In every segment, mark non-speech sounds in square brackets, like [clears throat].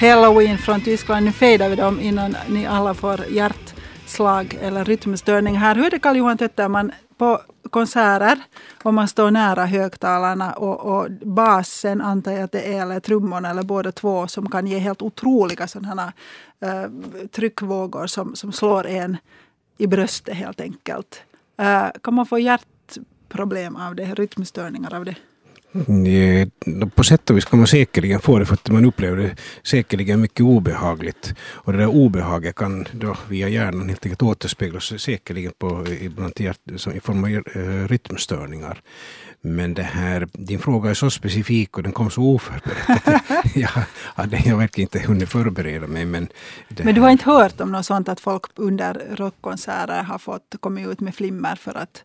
Halloween från Tyskland. Nu fejdar vi dem innan ni alla får hjärtslag eller rytmstörning här. Hur är det Karl-Johan Tötterman på konserter om man står nära högtalarna och, och basen antar jag att det är eller trummorna eller båda två som kan ge helt otroliga sådana uh, tryckvågor som, som slår en i bröstet helt enkelt. Uh, kan man få hjärtproblem av det, rytmstörningar av det? På sätt och vis kan man säkerligen få det för att man upplever det säkerligen mycket obehagligt. Och det där obehaget kan då via hjärnan helt enkelt återspeglas säkerligen på, ibland i form av eh, rytmstörningar. Men det här, din fråga är så specifik och den kom så oförberedd. [laughs] jag hade jag verkligen inte hunnit förbereda mig. Men, men du har inte hört om något sånt att folk under rockkonserter har fått komma ut med flimmer för att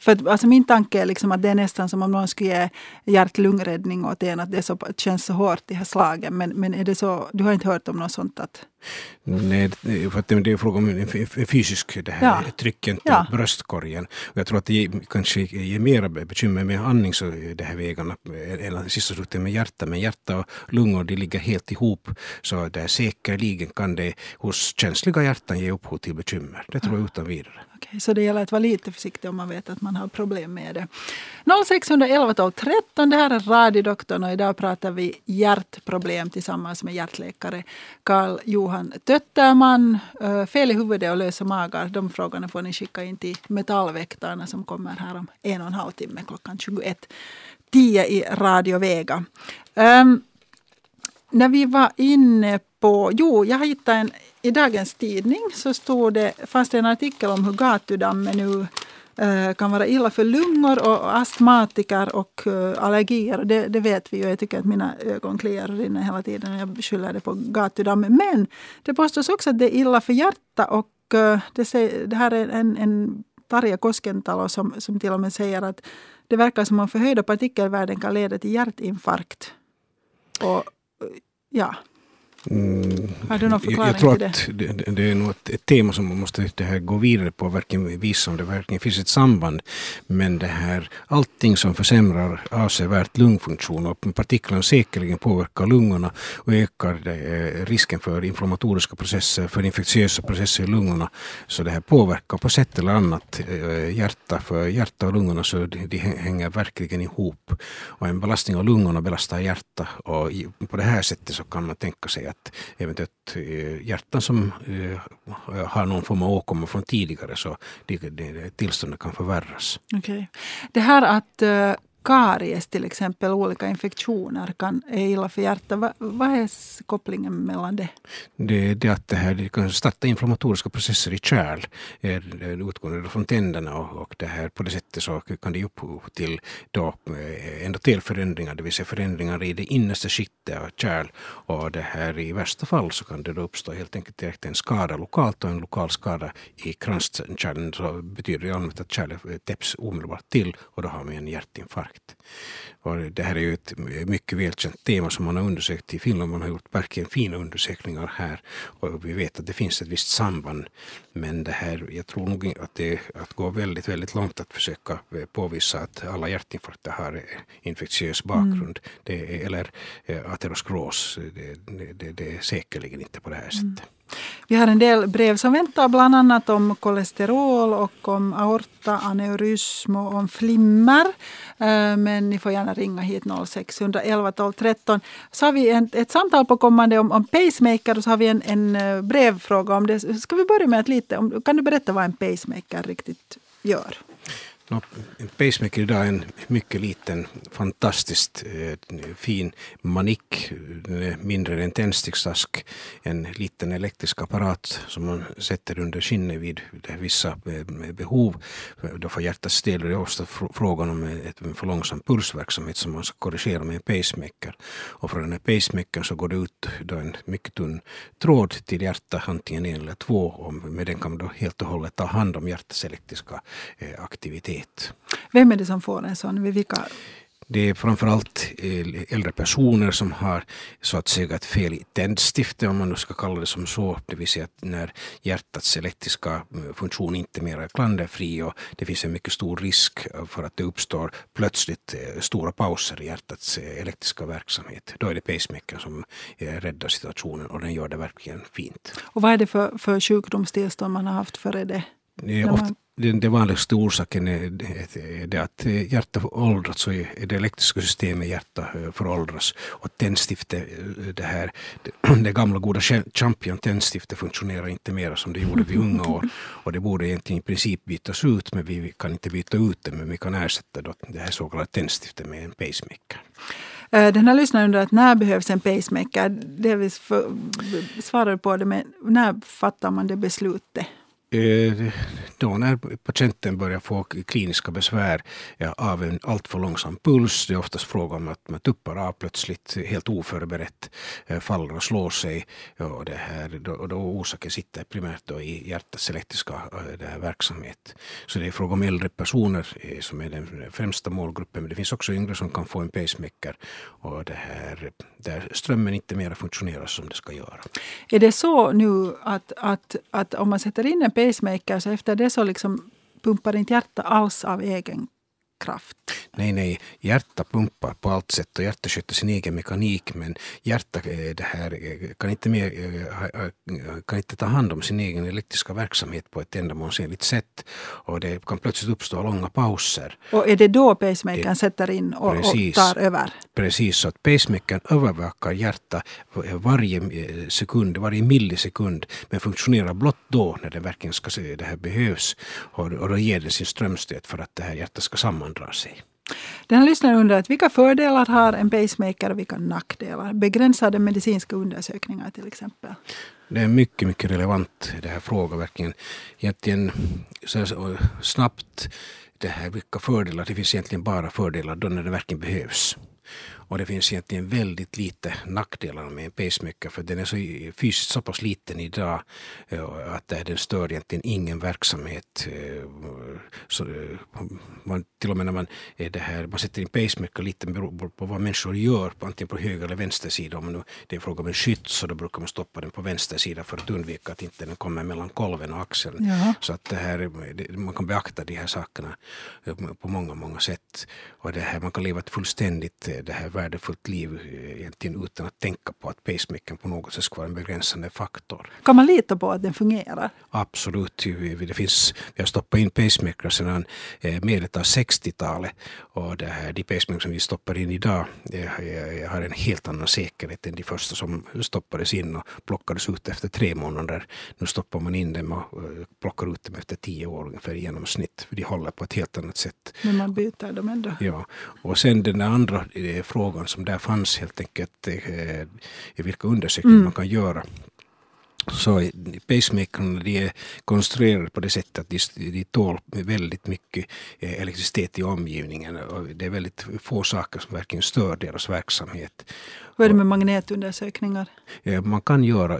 för att, alltså min tanke är liksom att det är nästan som om någon skulle ge hjärt-lungräddning åt en. Att det, så, känns så hårt, de här slagen. Men, men är det så, du har inte hört om något sånt? Att... Nej, för att det är fråga om en fysisk det här ja. trycken till ja. bröstkorgen. Och jag tror att det kanske ger mera bekymmer med andning så det här vägarna än sista slutet med hjärta. Men hjärta och lungor de ligger helt ihop. Så där säkerligen kan det hos känsliga hjärtan ge upphov till bekymmer. Det tror jag utan vidare. Okay, så det gäller att vara lite försiktig om man vet att man har problem med det. 0611 12 13, det här är Radiodoktorn och idag pratar vi hjärtproblem tillsammans med hjärtläkare Karl Johan Tötterman. Eh, fel i huvudet och lösa magar, de frågorna får ni skicka in till Metallväktarna som kommer här om en och en halv timme klockan 21.10 i Radio Vega. Um, när vi var inne på... Jo, jag har hittat en... I dagens tidning så stod det, fanns det en artikel om hur gatudammen nu eh, kan vara illa för lungor och astmatiker och eh, allergier. Det, det, vet vi ju. Jag tycker att mina ögon kliar och rinner hela tiden. Jag skyller det på gatudammen. Men det påstås också att det är illa för hjärta. Och eh, det, det här är en, en Tarja Koskentalo som, som till och med säger att det verkar som om förhöjda partikelvärden kan leda till hjärtinfarkt. Och ja. Mm, Har du någon förklaring jag, tror till att det? Det, det är nog ett, ett, tema som man måste det här gå vidare på, verkligen visa om det verkligen finns ett samband. Men det här, allting som försämrar avsevärt lungfunktion och partiklarna säkerligen påverkar lungorna och ökar det, eh, risken för inflammatoriska processer, för infektiösa processer i lungorna. Så det här påverkar på sätt eller annat eh, hjärta, för hjärta och lungorna så de, de hänger verkligen ihop. Och en belastning av lungorna belastar hjärta och på det här sättet så kan man tänka sig att eventuellt eh, hjärtan som eh, har någon form av åkomma från tidigare så det, det, tillståndet kan förvärras. Okay. Det här att eh, karies till exempel, olika infektioner kan, är illa för hjärtat. Va, vad är kopplingen mellan det? Det är det att det här det kan starta inflammatoriska processer i kärl utgående från tänderna och, och det här, på det sättet så kan det ge upphov till då, eh, till endotelförändringar, det vill säga förändringar i det innersta skiktet av kärl. Och det här, i värsta fall så kan det då uppstå helt enkelt direkt en skada lokalt och en lokal skada i kranskärlen så betyder det allmänt att kärlet täpps omedelbart till och då har man en hjärtinfarkt effekt. Och det här är ju ett mycket välkänt tema som man har undersökt i Finland. Man har gjort verkligen fina undersökningar här och vi vet att det finns ett visst samband. Men det här, jag tror nog att det att gå väldigt, väldigt långt att försöka påvisa att alla hjärtinfarkter har infektiös bakgrund. Mm. Det är, eller eh, ateroskleros. Det, det, det, är säkerligen inte på det här sättet. Mm. Vi har en del brev som väntar bland annat om kolesterol och om aorta, aneurysm och om flimmer. Eh, men ni får gärna ringa hit 0611 12 13. Så har vi ett, ett samtal på kommande om, om pacemaker och så har vi en, en eh, brevfråga om det. Ska vi börja med att lite, om, kan du berätta vad en pacemaker riktigt gör? En pacemaker idag är en mycket liten, fantastiskt eh, fin manik, mindre än en tändsticksask. En liten elektrisk apparat som man sätter under skinnet vid vissa eh, behov. Då får hjärtat stel. Det är ofta frågan om en för långsam pulsverksamhet som man ska korrigera med en pacemaker. Och från den här pacemakern så går det ut då en mycket tunn tråd till hjärtat, antingen en eller två. Och med den kan man då helt och hållet ta hand om hjärtats elektriska eh, aktivitet vet. Vem är det som får en sån? Vilka Det är framförallt äldre personer som har så att säga ett fel i tändstiftet om man nu ska kalla det som så. Det vill säga att när hjärtats elektriska funktion inte mer är klanderfri och det finns en mycket stor risk för att det uppstår plötsligt stora pauser i hjärtats elektriska verksamhet. Då är det pacemakern som räddar situationen och den gör det verkligen fint. Och vad är det för, för sjukdomstillstånd man har haft före det? Ofta, den, den vanligaste orsaken är det att hjärtat åldras och det elektriska systemet i hjärtat eh, föråldras. Och tändstiftet, eh, det här, det [clears throat] gamla goda champion tändstiftet funktionerar inte mer som det gjorde vid unga år. Och det borde egentligen i princip bytas ut men vi kan inte byta ut det men vi kan ersätta det här så kallade tändstiftet med en pacemaker. Eh, den här lyssnaren undrar att när behövs en pacemaker? Delvis svarar du på det, men när fattar man det beslutet? Eh, då när patienten börjar få kliniska besvär av en alltför långsam puls, det är oftast fråga om att man tuppar av plötsligt helt oförberett, eh, faller och slår sig. Och, det här, då, då orsaken sitter primärt då i hjärtats elektriska eh, verksamhet. Så det är fråga om äldre personer som är den främsta målgruppen. Men det finns också yngre som kan få en pacemaker och det här, där strömmen inte mer fungerar som det ska göra. Är det så nu att, att, att om man sätter in en pacemaker så efter det så liksom pumpar inte hjärtat alls av egen kraft. Nej, nej, hjärtat pumpar på allt sätt och hjärtat sköter sin egen mekanik men hjärtat det här, kan, inte mer, kan inte ta hand om sin egen elektriska verksamhet på ett ändamålsenligt sätt. Och det kan plötsligt uppstå långa pauser. Och är det då pacemakern sätter in och, precis, och tar över? Precis, så att pacemakern övervakar hjärtat varje sekund, varje millisekund men funktionerar blott då när det verkligen ska, det här behövs. Och, och då ger det sin strömstöt för att det här hjärtat ska sammandra sig. Den lyssnaren undrar att vilka fördelar har en pacemaker och vilka nackdelar? Begränsade medicinska undersökningar till exempel. Det är mycket, mycket relevant det här frågan verkligen. Egentligen så snabbt det här, vilka fördelar, det finns egentligen bara fördelar då när det verkligen behövs. Och det finns egentligen väldigt lite nackdelar med en pacemaker för den är så fysiskt så pass liten idag eh, att den stör egentligen ingen verksamhet. Eh, så eh, man, till och med när man, är det här, man sätter in pacemaker lite beror på vad människor gör, antingen på höger eller vänster sida. Om nu det är fråga om en skytt så då brukar man stoppa den på vänster sida för att undvika att inte den kommer mellan kolven och axeln. Ja. Så att det här, man kan beakta de här sakerna på många, många sätt. Och det här, man kan leva ett fullständigt det här värdefullt liv eh, egentligen utan att tänka på att pacemakern på något sätt ska vara en begränsande faktor. Kan man lita på att den fungerar? Absolut. Det finns, vi har stoppat in pacemakers sedan eh, medet av 60-talet och det här, de pacemakers som vi stoppar in idag eh, har en helt annan säkerhet än de första som stoppades in och plockades ut efter tre månader. Nu stoppar man in dem och plockar ut dem efter tio år ungefär i genomsnitt. De håller på ett helt annat sätt. Men man byter dem ändå? Ja. Och sen den andra frågan frågan som där fanns helt enkelt eh, vilka undersökningar mm. man kan göra. Så pacemakerna de är konstruerade på det sättet att de, de tål väldigt mycket eh, elektricitet i omgivningen. Och det är väldigt få saker som verkligen stör deras verksamhet. Hur är det med magnetundersökningar? Man kan göra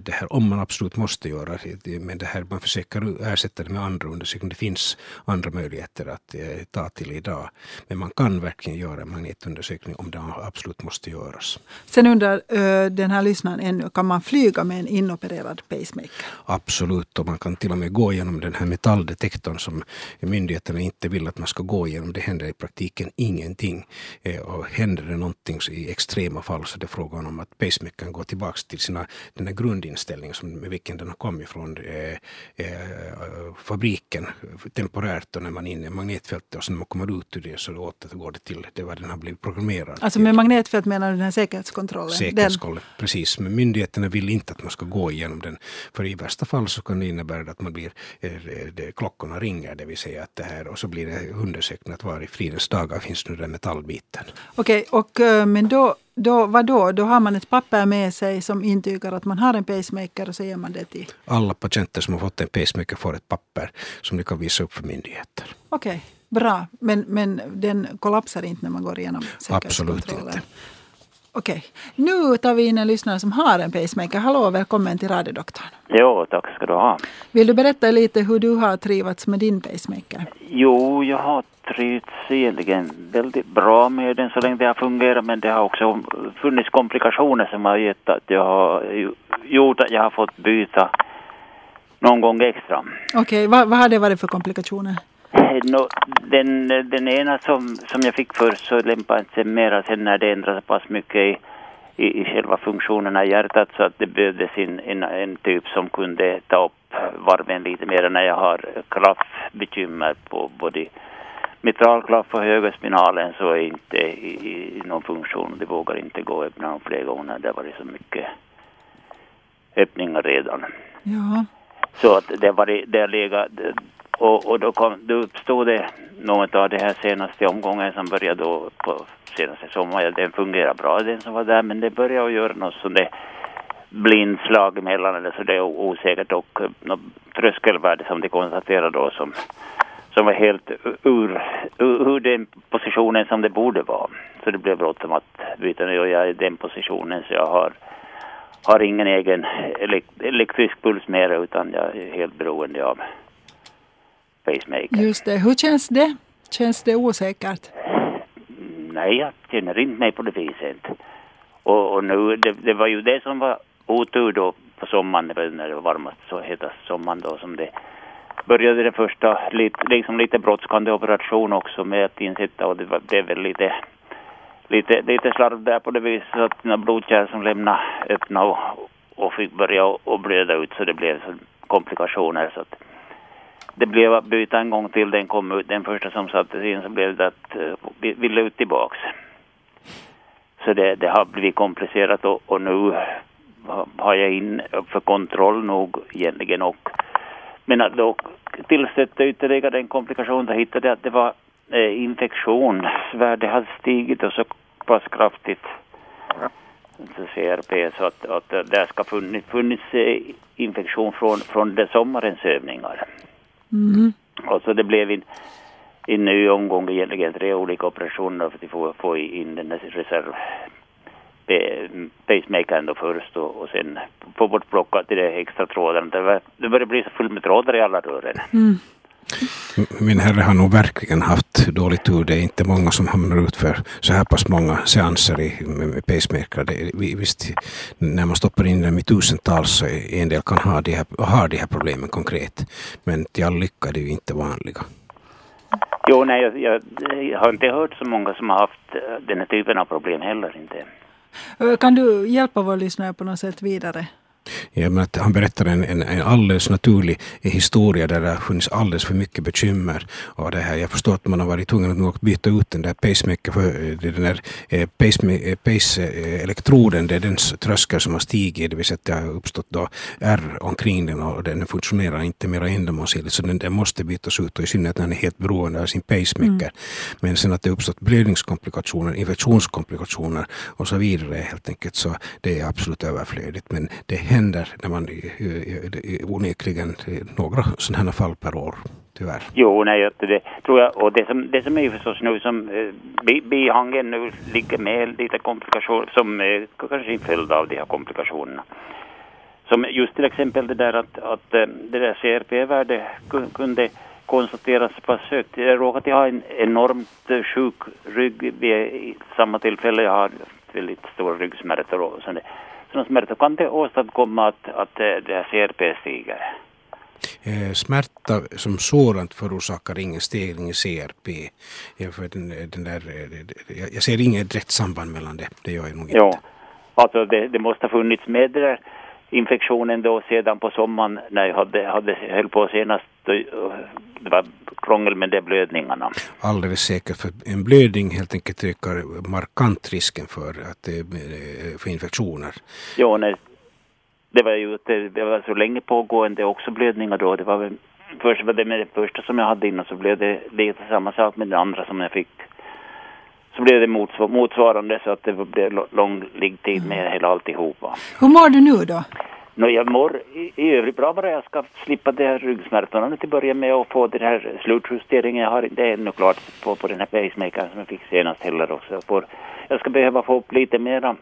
det här om man absolut måste göra det. Men det här, man försöker ersätta det med andra undersökningar. Det finns andra möjligheter att eh, ta till idag. Men man kan verkligen göra en magnetundersökning om det absolut måste göras. Sen undrar den här lyssnaren ännu, kan man flyga med en inopererad pacemaker? Absolut, och man kan till och med gå igenom den här metalldetektorn som myndigheterna inte vill att man ska gå igenom. Det händer i praktiken ingenting. Eh, och händer det någonting i extrema fall så det är frågan om att pacemakern går tillbaka till sina, den här grundinställningen som, med vilken den har kommit från eh, eh, fabriken temporärt och när man är inne i magnetfältet och sen när man kommer ut ur det så återgår det till det vad den har blivit programmerad Alltså med magnetfält menar du den här säkerhetskontrollen? Säkerhetskontrollen, precis. Men myndigheterna vill inte att man ska gå igenom den. För i värsta fall så kan det innebära att man blir, eh, det, klockorna ringer, det vill säga att det här och så blir det undersökning att var i fridens dagar finns nu den metallbiten. Okej, okay, och eh, men då då, vadå? Då har man ett papper med sig som intygar att man har en pacemaker och så ger man det till? Alla patienter som har fått en pacemaker får ett papper som de kan visa upp för myndigheter. Okej, okay, bra. Men, men den kollapsar inte när man går igenom säkerhetskontrollen? Absolut inte. Okej. Nu tar vi in en lyssnare som har en pacemaker. Hallå, välkommen till radiodoktorn. Jo, tack ska du ha. Vill du berätta lite hur du har trivats med din pacemaker? Jo, jag har trivts egentligen väldigt bra med den så länge det har fungerat men det har också funnits komplikationer som har gett att jag har gjort att jag har fått byta någon gång extra. Okej, vad, vad har det varit för komplikationer? [laughs] No, den, den ena som, som jag fick först så lämpade sig mera sen när det ändrade så pass mycket i, i, i själva funktionerna i hjärtat så att det behövdes en, en, en typ som kunde ta upp varven lite mer när jag har klaffbekymmer på både mitralklaff och högerspinalen så är inte i, i, någon funktion. Det vågar inte gå att öppna dem flera gånger. Det har varit så mycket öppningar redan. Ja. Så att det har varit, det har legat och, och då, kom, då uppstod det något av det här senaste omgången som började då på senaste sommaren. Den fungerar bra den som var där men det började att göra något som det blindslag emellan eller så det är osäkert och eh, något tröskelvärde som de konstaterade då som, som var helt ur, ur, ur den positionen som det borde vara. Så det blev bråttom att byta nu och jag är i den positionen så jag har har ingen egen elektrisk puls mer utan jag är helt beroende av pacemaker. Just det. Hur känns det? Känns det osäkert? Nej, jag känner inte mig på det viset. Och, och nu, det, det, var ju det som var otur då på sommaren, när det var varmast, så hetast sommaren då som det började det första, lite, liksom lite brådskande operation också med att insätta och det var, blev väl lite, lite, lite slarv där på det viset så att några blodkärl som lämnade öppna och, och fick börja och blöda ut så det blev så komplikationer så att det blev att byta en gång till. Den kom ut, den första som sattes in så blev det att uh, vi ville ut tillbaks. Så det, det har blivit komplicerat och, och, nu har jag in för kontroll nog egentligen och men att då tillsätta ytterligare en komplikation då hittade jag att det var eh, infektionsvärde hade stigit och så pass kraftigt så CRP så att, att det ska funnits, funnits infektion från, från det sommarens övningar. Mm. Och så det blev en, en ny omgång egentligen, tre olika operationer för att få, få in den här reserv pacemakern då först och, och sen få bort plocka till det extra trådarna. Det, var, det började bli så fullt med trådar i alla rören. Mm. Min herre har nog verkligen haft dålig tur. Det är inte många som hamnar ut för så här pass många seanser i, med pacemaker. Det, visst, när man stoppar in den i tusentals så en del kan ha de här, har de här problemen konkret. Men till all lycka är det ju inte vanliga. Jo, nej, jag, jag, jag, har inte hört så många som har haft den här typen av problem heller. inte. Kan du hjälpa våra lyssnare på något sätt vidare? Ja, men att han berättar en, en, en alldeles naturlig historia där det har funnits alldeles för mycket bekymmer. Och det här, jag förstår att man har varit tvungen att byta ut den där pacemaker, för den där eh, pace-elektroden, det är den tröskel som har stigit, det vill säga att det har uppstått då ärr omkring den och den fungerar inte mer ändamålsenligt så den, den måste bytas ut och i synnerhet när den är helt beroende av sin pacemaker. Mm. Men sen att det uppstått blödningskomplikationer, infektionskomplikationer och så vidare helt enkelt så det är absolut överflödigt. Men det händer när man eh, eh, eh, onekligen några sådana här fall per år. Tyvärr. Jo, nej, det tror jag. Och det som, det som är förstås nu som eh, bihangen nu ligger med lite komplikationer som eh, kanske en följd av de här komplikationerna. Som just till exempel det där att, att det där CRP-värdet kunde konstateras pass högt. Jag råkade ha en enormt sjuk rygg vid samma tillfälle. Jag har väldigt stora ryggsmärtor och sånt sådana smärtor kan det åstadkomma att, att eh, det här CRP stiger. Eh, smärta som sådant förorsakar ingen stegring i CRP. För den, den där, eh, jag ser inget direkt samband mellan det. Det gör jag nog inte. Ja, alltså det, det måste ha funnits med det där infektionen då sedan på sommaren när jag hade, hade höll på senast. Det var krångel med de blödningarna. Alldeles säkert, för en blödning helt enkelt ökar markant risken för, att, för infektioner. Ja, nej, det var ju det var så länge pågående också blödningar då. Det var väl, först var det med det första som jag hade innan så blev det lite samma sak med det andra som jag fick så blev det motsvarande så att det blev lång liggtid med hela alltihopa. Hur mår du nu då? No, jag mår i, i övrigt bra bara jag ska slippa de här ryggsmärtorna till att börja med och få den här slutjusteringen. Jag har inte ännu klart på, på den här pacemakern som jag fick senast heller också. Jag, får, jag ska behöva få upp lite mera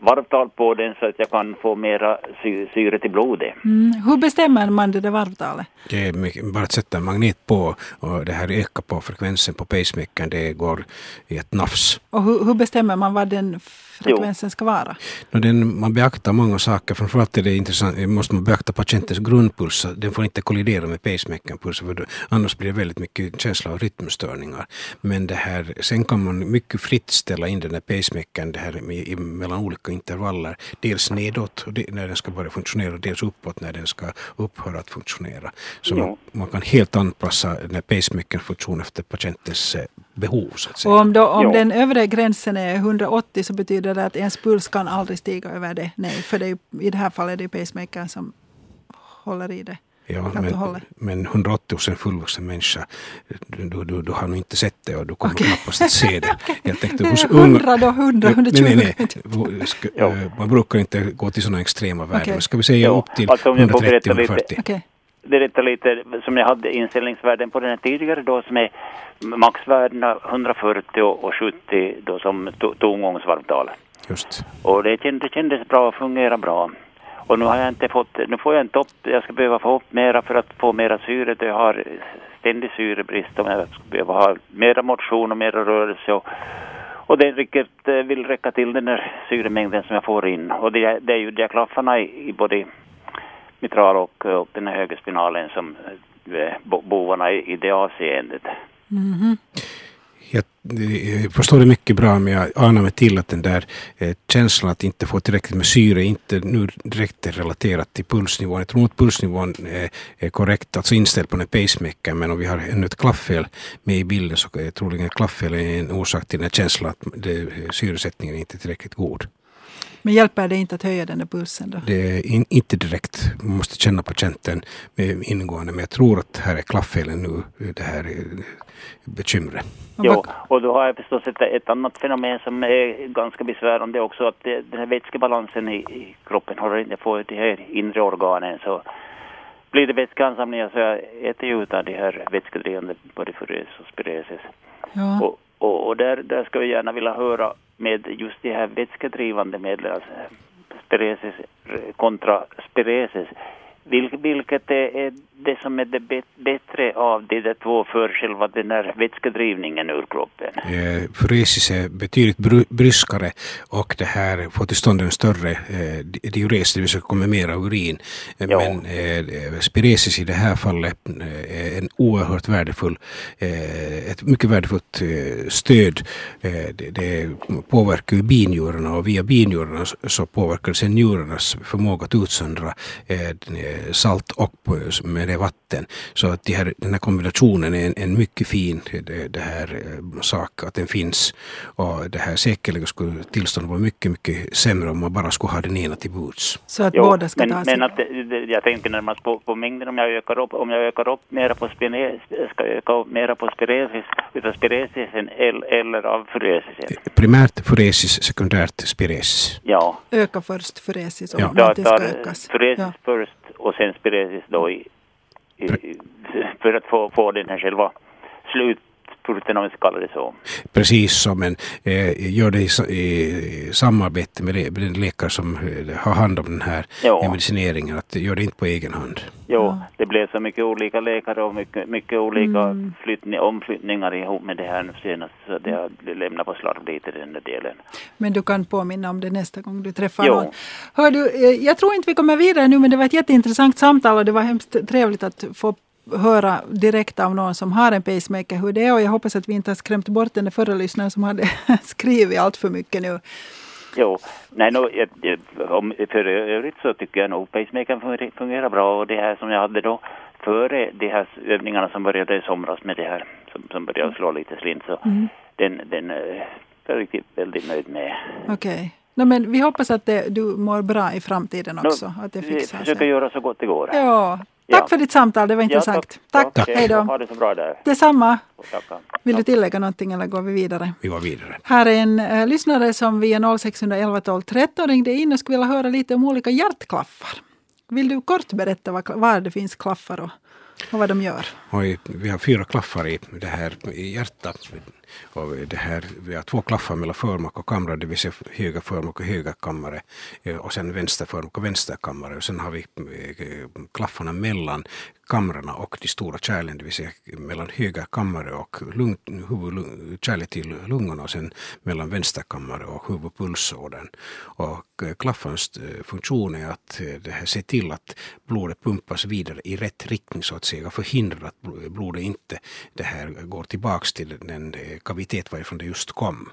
varvtal på den så att jag kan få mera sy syre till blodet. Mm. Hur bestämmer man det där varvtalet? Det är mycket, bara att sätta en magnet på och det här ökar på frekvensen på pacemakern, det går i ett nafs. Och hur, hur bestämmer man vad den frekvensen ska vara? Den, man beaktar många saker, framförallt är det intressant, måste man beakta patientens grundpuls. Den får inte kollidera med pacemakern-pulsen för annars blir det väldigt mycket känsla av rytmstörningar. Men det här, sen kan man mycket fritt ställa in den här pacemakern det här i, mellan olika intervaller. Dels nedåt när den ska börja funktionera och dels uppåt när den ska upphöra att funktionera. Så man, man, kan helt anpassa den här pacemakerns funktion efter patientens eh, behov. Så att säga. Och om, då, om den övre gränsen är 180 så betyder det att ens puls kan aldrig stiga över det? Nej, för det är, i det här fallet är det pacemakern som håller i det. Ja, men, men 180 hos en fullvuxen människa, du, du, du har nog inte sett det och du kommer okay. knappast att se det. [laughs] Jag tänkte, hos 100 då, 100, 120? Nej, nej, nej. Ska, man brukar inte gå till sådana extrema värden. Okay. Ska vi säga jo. upp till alltså, 130-140? Okay. Berätta lite som jag hade inställningsvärden på den här tidigare då som är maxvärdena 140 och 70 då som tomgångsvarvtal. Just. Och det kändes, det kändes bra och fungerade bra. Och nu har jag inte fått, nu får jag inte upp, jag ska behöva få upp mera för att få mera syre. Jag har ständig syrebrist och jag ska behöva ha mera motion och mera rörelse. Och, och det riktigt eh, vill räcka till den här syremängden som jag får in. Och det, det är ju diaklaffarna i, i både mitral och, eh, och den här högerspinalen som eh, är bovarna i, i det avseendet. Mm -hmm. Jag, jag förstår det mycket bra men jag anar mig till att den där eh, känslan att inte få tillräckligt med syre inte nu direkt är relaterat till pulsnivån. Jag tror att pulsnivån är, är korrekt, alltså inställd på en pacemaker men om vi har ännu ett klafffel med i bilden så är troligen klaffel klafffel en orsak till den här känslan att det, eh, syresättningen är inte är tillräckligt god. Men hjälper det inte att höja den där pulsen då? Det är in, inte direkt. Man måste känna patienten med ingående. Men jag tror att här är klaffelen nu, det här bekymret. Jo, och då har jag förstås ett, ett annat fenomen som är ganska besvärande också. Att det, den här vätskebalansen i, i kroppen håller inte få de här inre organen. Så blir det vätskeansamlingar så jag äter ju ut av de här vätskedrivande både furesis och spiresis. Ja. Och, och, och, där, där ska vi gärna vilja höra med just de här vätskedrivande medlen, alltså spiresis kontra spiresis. Vil, vilket är det som är det bättre av de där två för själva den här vätskedrivningen ur kroppen? Eh, Furesis är betydligt bry bryskare och det här får till stånd en större eh, diures, det vill säga kommer mera urin. Eh, men eh, spiresis i det här fallet eh, är en oerhört värdefull, eh, ett mycket värdefullt eh, stöd. det, det påverkar ju binjurarna och via binjurarna så påverkar det sen njurarnas förmåga att utsöndra salt och med det vatten. Så att de här, den här kombinationen är en, en mycket fin det, det här, eh, sak, att den finns. Och det här säkerligen skulle tillståndet vara mycket, mycket sämre om man bara skulle ha den ena till bords. Så att jo, båda ska men, men att, jag tänker närmast på, på mängden om jag ökar upp, om jag ökar upp mera på spiresis, ska jag öka upp mera på spiresis, utav spiresisen eller av furesis? Primärt furesis, sekundärt spiresis. Ja. Öka först furesis om ja. det ska ökas. Furesis ja. först och sen spiresis då i, för att få, få den här själva slutprodukten om vi ska kalla det så. Precis så, men eh, gör det i, i samarbete med, med den läkare som eh, har hand om den här jo. medicineringen, att gör det inte på egen hand. Jo, det blev så mycket olika läkare och mycket, mycket olika mm. flyttning, omflyttningar ihop med det här nu senast, så det har lämnat på slarv lite den där delen. Men du kan påminna om det nästa gång du träffar jo. någon. Hör du, eh, jag tror inte vi kommer vidare nu, men det var ett jätteintressant samtal och det var hemskt trevligt att få höra direkt av någon som har en pacemaker hur det är och jag hoppas att vi inte har skrämt bort den förra lyssnaren som hade [laughs] skrivit allt för mycket nu. Jo, nej, no, om, för övrigt så tycker jag nog pacemakern fungerar bra och det här som jag hade då före de här övningarna som började i somras med det här som, som började slå lite slint så mm. den, den är jag riktigt väldigt nöjd med. Okej. Okay. No, men vi hoppas att det, du mår bra i framtiden också. No, att det fixar Vi försöker göra så gott det går. Ja, Tack ja. för ditt samtal, det var intressant. Ja, tack. tack. tack. Hej då. Ha det så bra där. Detsamma. Vill du tillägga någonting eller går vi vidare? Vi går vidare. Här är en eh, lyssnare som via 0611 12 13 ringde in och skulle vilja höra lite om olika hjärtklaffar. Vill du kort berätta var, var det finns klaffar och, och vad de gör? Oj, vi har fyra klaffar i det här i hjärtat. Och det här, vi har två klaffar mellan förmak och kamrar, det vill säga höga förmak och höga kammare. Eh, och sen vänster förmak och vänster kammare. Och sen har vi eh, klaffarna mellan kamrarna och de stora kärlen, det vill säga mellan höga kammare och lung, huvud, kärlet till lungorna och sen mellan vänster kammare och huvudpulsådern. Och eh, klaffans funktion är att det här se till att blodet pumpas vidare i rätt riktning så att säga, förhindra att blodet inte det här går tillbaks till den kavitet varifrån det just kom.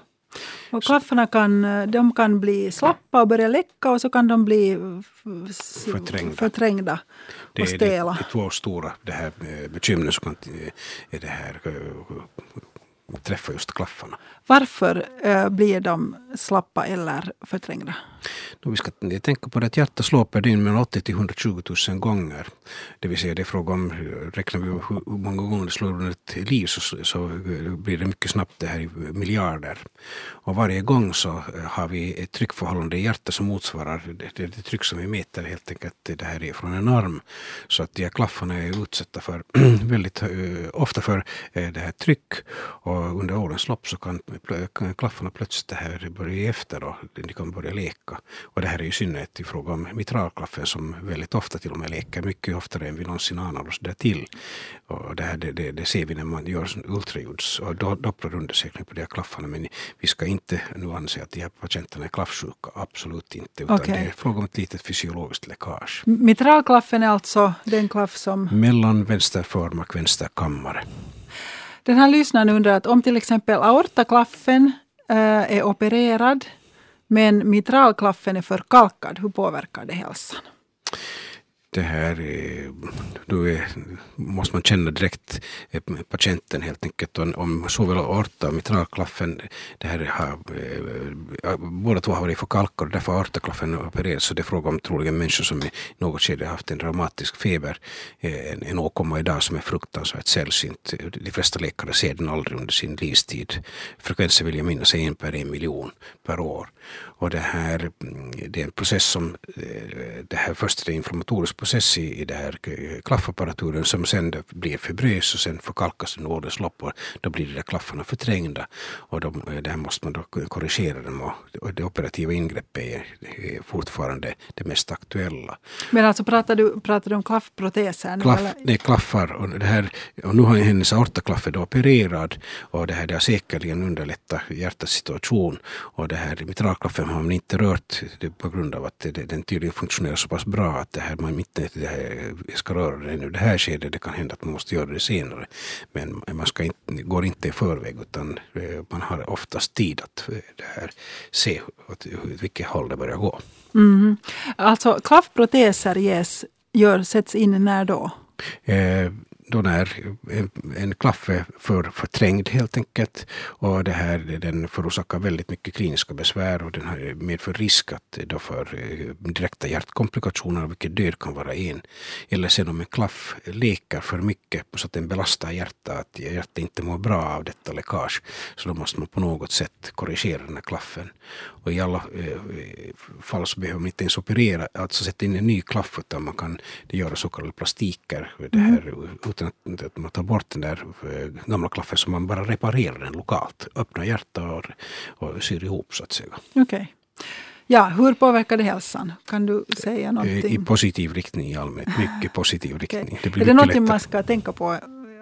Och klaffarna kan, de kan bli slappa och börja läcka och så kan de bli Förträngda. förträngda Det och är stela. de, de två stora det här, eh, bekymren som kan eh, är det här, eh, träffa just klaffarna. Varför eh, blir de slappa eller förträngda? Då vi ska tänka på det att hjärtat slår per dygn mellan 80 till 120 000 gånger. Det vill säga det är fråga om, räknar vi hur många gånger det slår under ett liv så, så blir det mycket snabbt det här i miljarder. Och varje gång så eh, har vi ett tryckförhållande i hjärtat som motsvarar det, det, det tryck som vi mäter helt enkelt det här är från en arm. Så att de här klaffarna är utsatta för [clears throat] väldigt eh, ofta för eh, det här tryck och under årens lopp så kan, kan klaffarna plötsligt det här börja ge efter och de kan börja leka. Och det här är i synnerhet i fråga om mitralklaffen som väldigt ofta till och med leker mycket oftare än vi någonsin anar oss där till. Och det, här, det, det, det ser vi när man gör ultraljuds och do- dopplerundersökning på de här klaffarna men vi ska inte nu anse att de här patienterna är klaffsjuka, absolut inte. Utan Okej. det är fråga om ett litet fysiologiskt läckage. Mitralklaffen är alltså den klaff som... Mellan vänster förmak, vänster kammare. Den här lyssnaren undrar att om till exempel aortaklaffen eh, är opererad men mitralklaffen är förkalkad, hur påverkar det hälsan? Det här är, då är, måste man känna direkt eh, patienten helt enkelt. Om, om såväl aorta och mitralklaffen, det här har, eh, båda två har varit förkalkade och därför har aortaklaffen opererats. Så det är fråga om troligen människor som i något skede haft en dramatisk feber, en, en åkomma idag som är fruktansvärt sällsynt. De flesta läkare ser den aldrig under sin livstid. Frekvensen vill jag minnas är en per en miljon per år. Och det här, det är en process som, eh, det här först är det inflammatorisk process i, i det här eh, klaffapparaturen som sen blir fibrös och sen förkalkas den årens lopp och då blir de där klaffarna förträngda. Och de, eh, det här måste man då korrigera dem och, och det operativa ingreppet är, är fortfarande det mest aktuella. Men alltså pratar du, pratar du om klaffproteser nu? Klaff, det är klaffar och, det här, och nu har hennes aortaklaff då opererad och det här det har säkerligen underlättat hjärtats situation och det här mitralklaffen har man inte rört det på grund av att det, den tydligen funktionerar så pass bra att det här man inte det här, ska röra den i det här skedet. Det kan hända att man måste göra det senare. Men man ska inte, går inte i förväg utan eh, man har oftast tid att eh, det här, se åt vilket håll det börjar gå. Mhm. Alltså klaffproteser ges, gör, sätts in när då? Eh, då när en, en klaff är för förträngd helt enkelt och det här, den förorsakar väldigt mycket kliniska besvär och den har medför risk att då för eh, direkta hjärtkomplikationer vilket död kan vara en. Eller sen om en klaff leker för mycket så att den belastar hjärtat, att hjärtat inte mår bra av detta läckage. Så då måste man på något sätt korrigera den här klaffen. Och i alla eh, fall så behöver man inte ens operera, alltså sätta in en ny klaff utan man kan göra så kallade plastiker. Det här, mm utan att man tar bort den där eh, gamla klaffen så man bara reparerar den lokalt. Öppnar hjärtat och, och syr ihop så att säga. Okej. Ja, hur påverkar det hälsan? Kan du säga Eh, någonting? I positiv riktning i allmänhet. Mycket positiv riktning. Är det mycket någonting man lättare. ska tänka på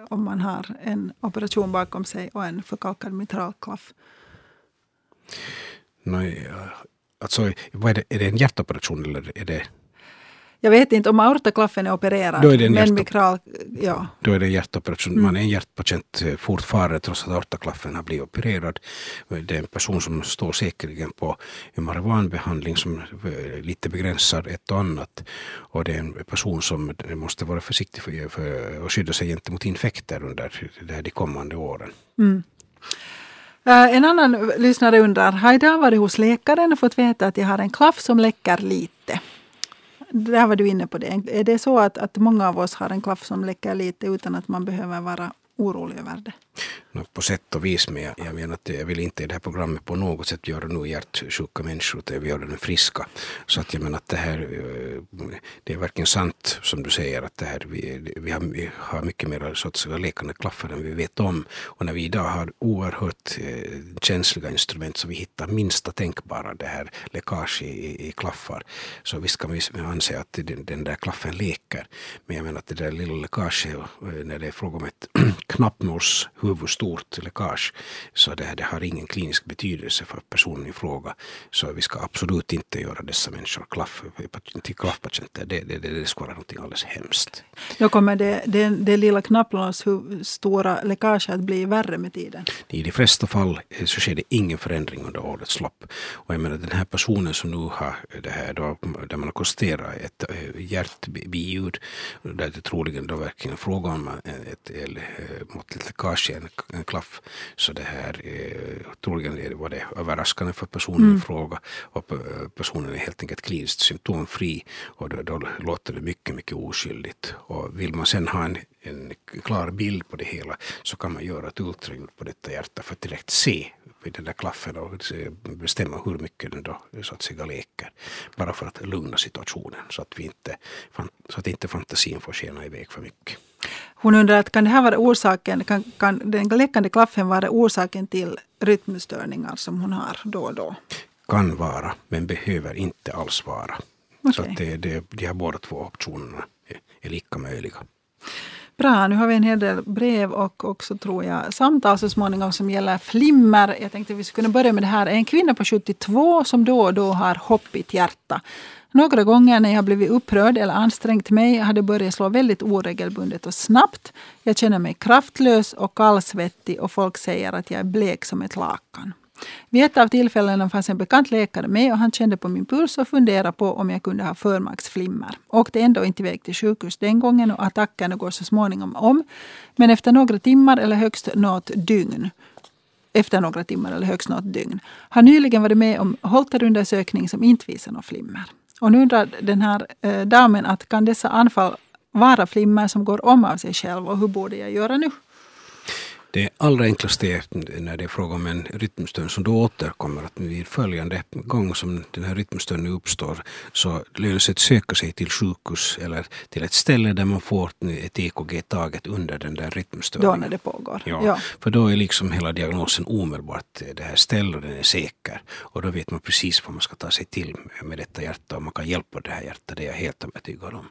om man har en operation bakom sig och en förkalkad mitralklaff? Nej, alltså, vad är, det, är det en hjärtoperation eller är det, Jag vet inte om aortaklaffen är opererad. Då är det en men mikral, ja. då är det en hjärtoperation? Mm. Man är en hjärtpatient eh, fortfarande trots att aortaklaffen har blivit opererad. Det är en person som står säkerligen på en marijuanbehandling som eh, lite begränsar ett och annat. Och det är en person som måste vara försiktig för, för att skydda sig gentemot infekter under de kommande åren. Eh, En annan lyssnare undrar, har idag varit hos läkaren och fått veta att jag har en klaff som läcker lite? Där var du inne på det. Är det så att, att många av oss har en klaff som läcker lite utan att man behöver vara orolig över det? På sätt och vis, men jag, menar att jag vill inte i det här programmet på något sätt göra nu hjärtsjuka människor till vi gör dem friska. Så att jag menar att det här, eh, det är verkligen sant som du säger att det här, vi, vi, har, vi har mycket mer så att säga lekande klaffar än vi vet om. Och när vi idag har oerhört eh, känsliga instrument så vi hittar minsta tänkbara det här läckage i, i klaffar. Så visst kan vi anse att den, den där klaffen leker. Men jag menar att det där lilla läckaget eh, när det är fråga om ett knappnåls huvudstort läckage så det, det har ingen klinisk betydelse för personen i fråga. Så vi ska absolut inte göra dessa människor klaff, till klaffpatienter. Det, det, det, det skulle vara något alldeles hemskt. Då kommer det, det, det lilla knappnålsstora läckaget att bli värre med tiden? I de flesta fall så sker det ingen förändring under årets lopp. Och jag menar den här personen som nu har det här då, där man har konstaterat ett hjärtbiljud där det troligen då verkligen är fråga om ett, ett måttligt läckage, en, en klaff. Så det här eh, troligen var det överraskande för personen mm. i fråga och personen är helt enkelt kliniskt symptomfri och då, då låter det mycket, mycket oskyldigt. Och vill man sen ha en, en klar bild på det hela så kan man göra ett ultraljud på detta hjärta för att direkt se vid den där klaffen och bestämma hur mycket den då så att säga leker. Bara för att lugna situationen så att, vi inte, så att inte fantasin får skena iväg för mycket. Hon undrar att kan det här vara orsaken, kan, kan den läckande klaffen vara orsaken till rytmstörningar som hon har då och då? Kan vara, men behöver inte alls vara. Okay. Så att det, det, de här båda två optionerna är, är lika möjliga. Bra, nu har vi en hel del brev och också tror jag samtal så småningom som gäller flimmer. Jag tänkte vi skulle kunna börja med det här. En kvinna på 72 som då och då har hoppigt hjärta. Några gånger när jag blivit upprörd eller ansträngt mig har det börjat slå väldigt oregelbundet och snabbt. Jag känner mig kraftlös och kallsvettig och folk säger att jag är blek som ett lakan. Vid ett av tillfällena fanns en bekant läkare med och han kände på min puls och funderade på om jag kunde ha förmaksflimmer. Åkte ändå inte iväg till sjukhus den gången och attackerna går så småningom om. Men efter några timmar eller högst något dygn efter några timmar eller högst något dygn. Har nyligen varit med om Holterundersökning som inte visar något flimmer. Och nu undrar den här eh, damen att kan dessa anfall vara flimmer som går om av sig själv och hur borde jag göra nu? Det allra enklaste är när det är fråga om en rytmstörning som då återkommer att vid följande gång som den här rytmstörningen uppstår så lönar sig att söka sig till sjukhus eller till ett ställe där man får ett EKG taget under den där rytmstörningen. Då när det pågår? Ja, ja. för då är liksom hela diagnosen omedelbart det här stället och den är säker. Och då vet man precis vad man ska ta sig till med detta hjärta och man kan hjälpa det här hjärtat, det är jag helt övertygad om.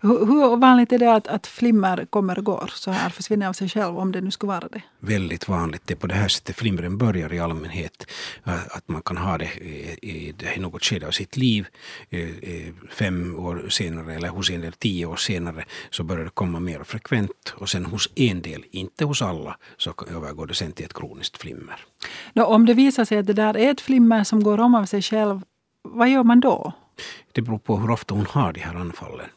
Hur, hur vanligt är det att, att flimmer kommer och går så här, försvinner av sig själv om det nu skulle vara det? Väldigt vanligt. Det är på det här sättet flimren börjar i allmänhet. Att man kan ha det i, något skede av sitt liv. Fem år senare eller hos en del tio år senare så börjar det komma mer frekvent. Och sen hos en del, inte hos alla, så övergår det sen till ett kroniskt flimmer. Då, om det visar sig att det där är ett flimmer som går om av sig själv, vad gör man då? Det beror på hur ofta hon har de här anfallen.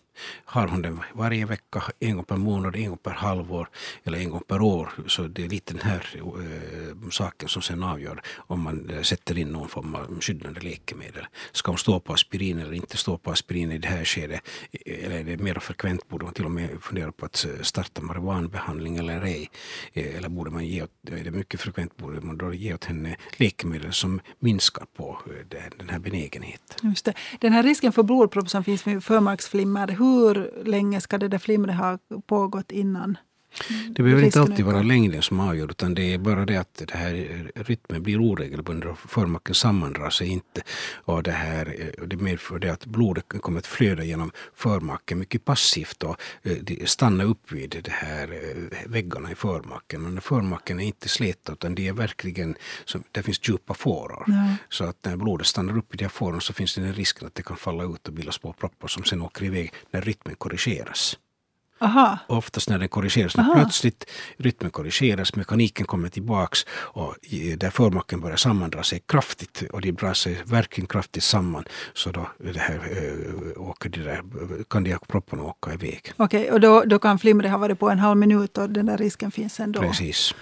Har hon den varje vecka, en gång per månad, en gång per halvår eller en gång per år så det är lite den här äh, saken som sen avgör om man äh, sätter in någon form av skyddande läkemedel. Ska hon stå på aspirin eller inte stå på aspirin i det här skedet eh, eller är det mer frekvent borde hon till och med fundera på att starta marijuanbehandling eller ej. Eller borde man ge, är det mycket frekvent borde man då ge åt henne läkemedel som minskar på den här benägenheten. Just det. Den här risken för blodpropp som finns med förmaksflimmer hur länge ska det där flimret ha pågått innan? Det behöver inte alltid vara längden som avgör utan det är bara det att det här rytmen blir oregelbunden och förmaken sammandrar sig inte. Och det, här, det medför det att blodet kommer att flöda genom förmaken mycket passivt och eh, stanna upp vid det här eh, väggarna i förmaken. Men förmaken är inte släta utan det är verkligen, det finns djupa fåror. Ja. Så att när blodet stannar upp i de här fårorna så finns det en risk att det kan falla ut och bilda små proppar som sen åker iväg när rytmen korrigeras. Aha. Oftast när den korrigeras, när plötsligt rytmen korrigeras, mekaniken kommer tillbaks och där förmaken börjar sammandra sig kraftigt och de drar sig verkligen kraftigt samman så då det här, äh, åker det där, kan de propparna åka iväg. Okej, okay, och då, då kan flimret ha varit på en halv minut och den där risken finns ändå? Precis.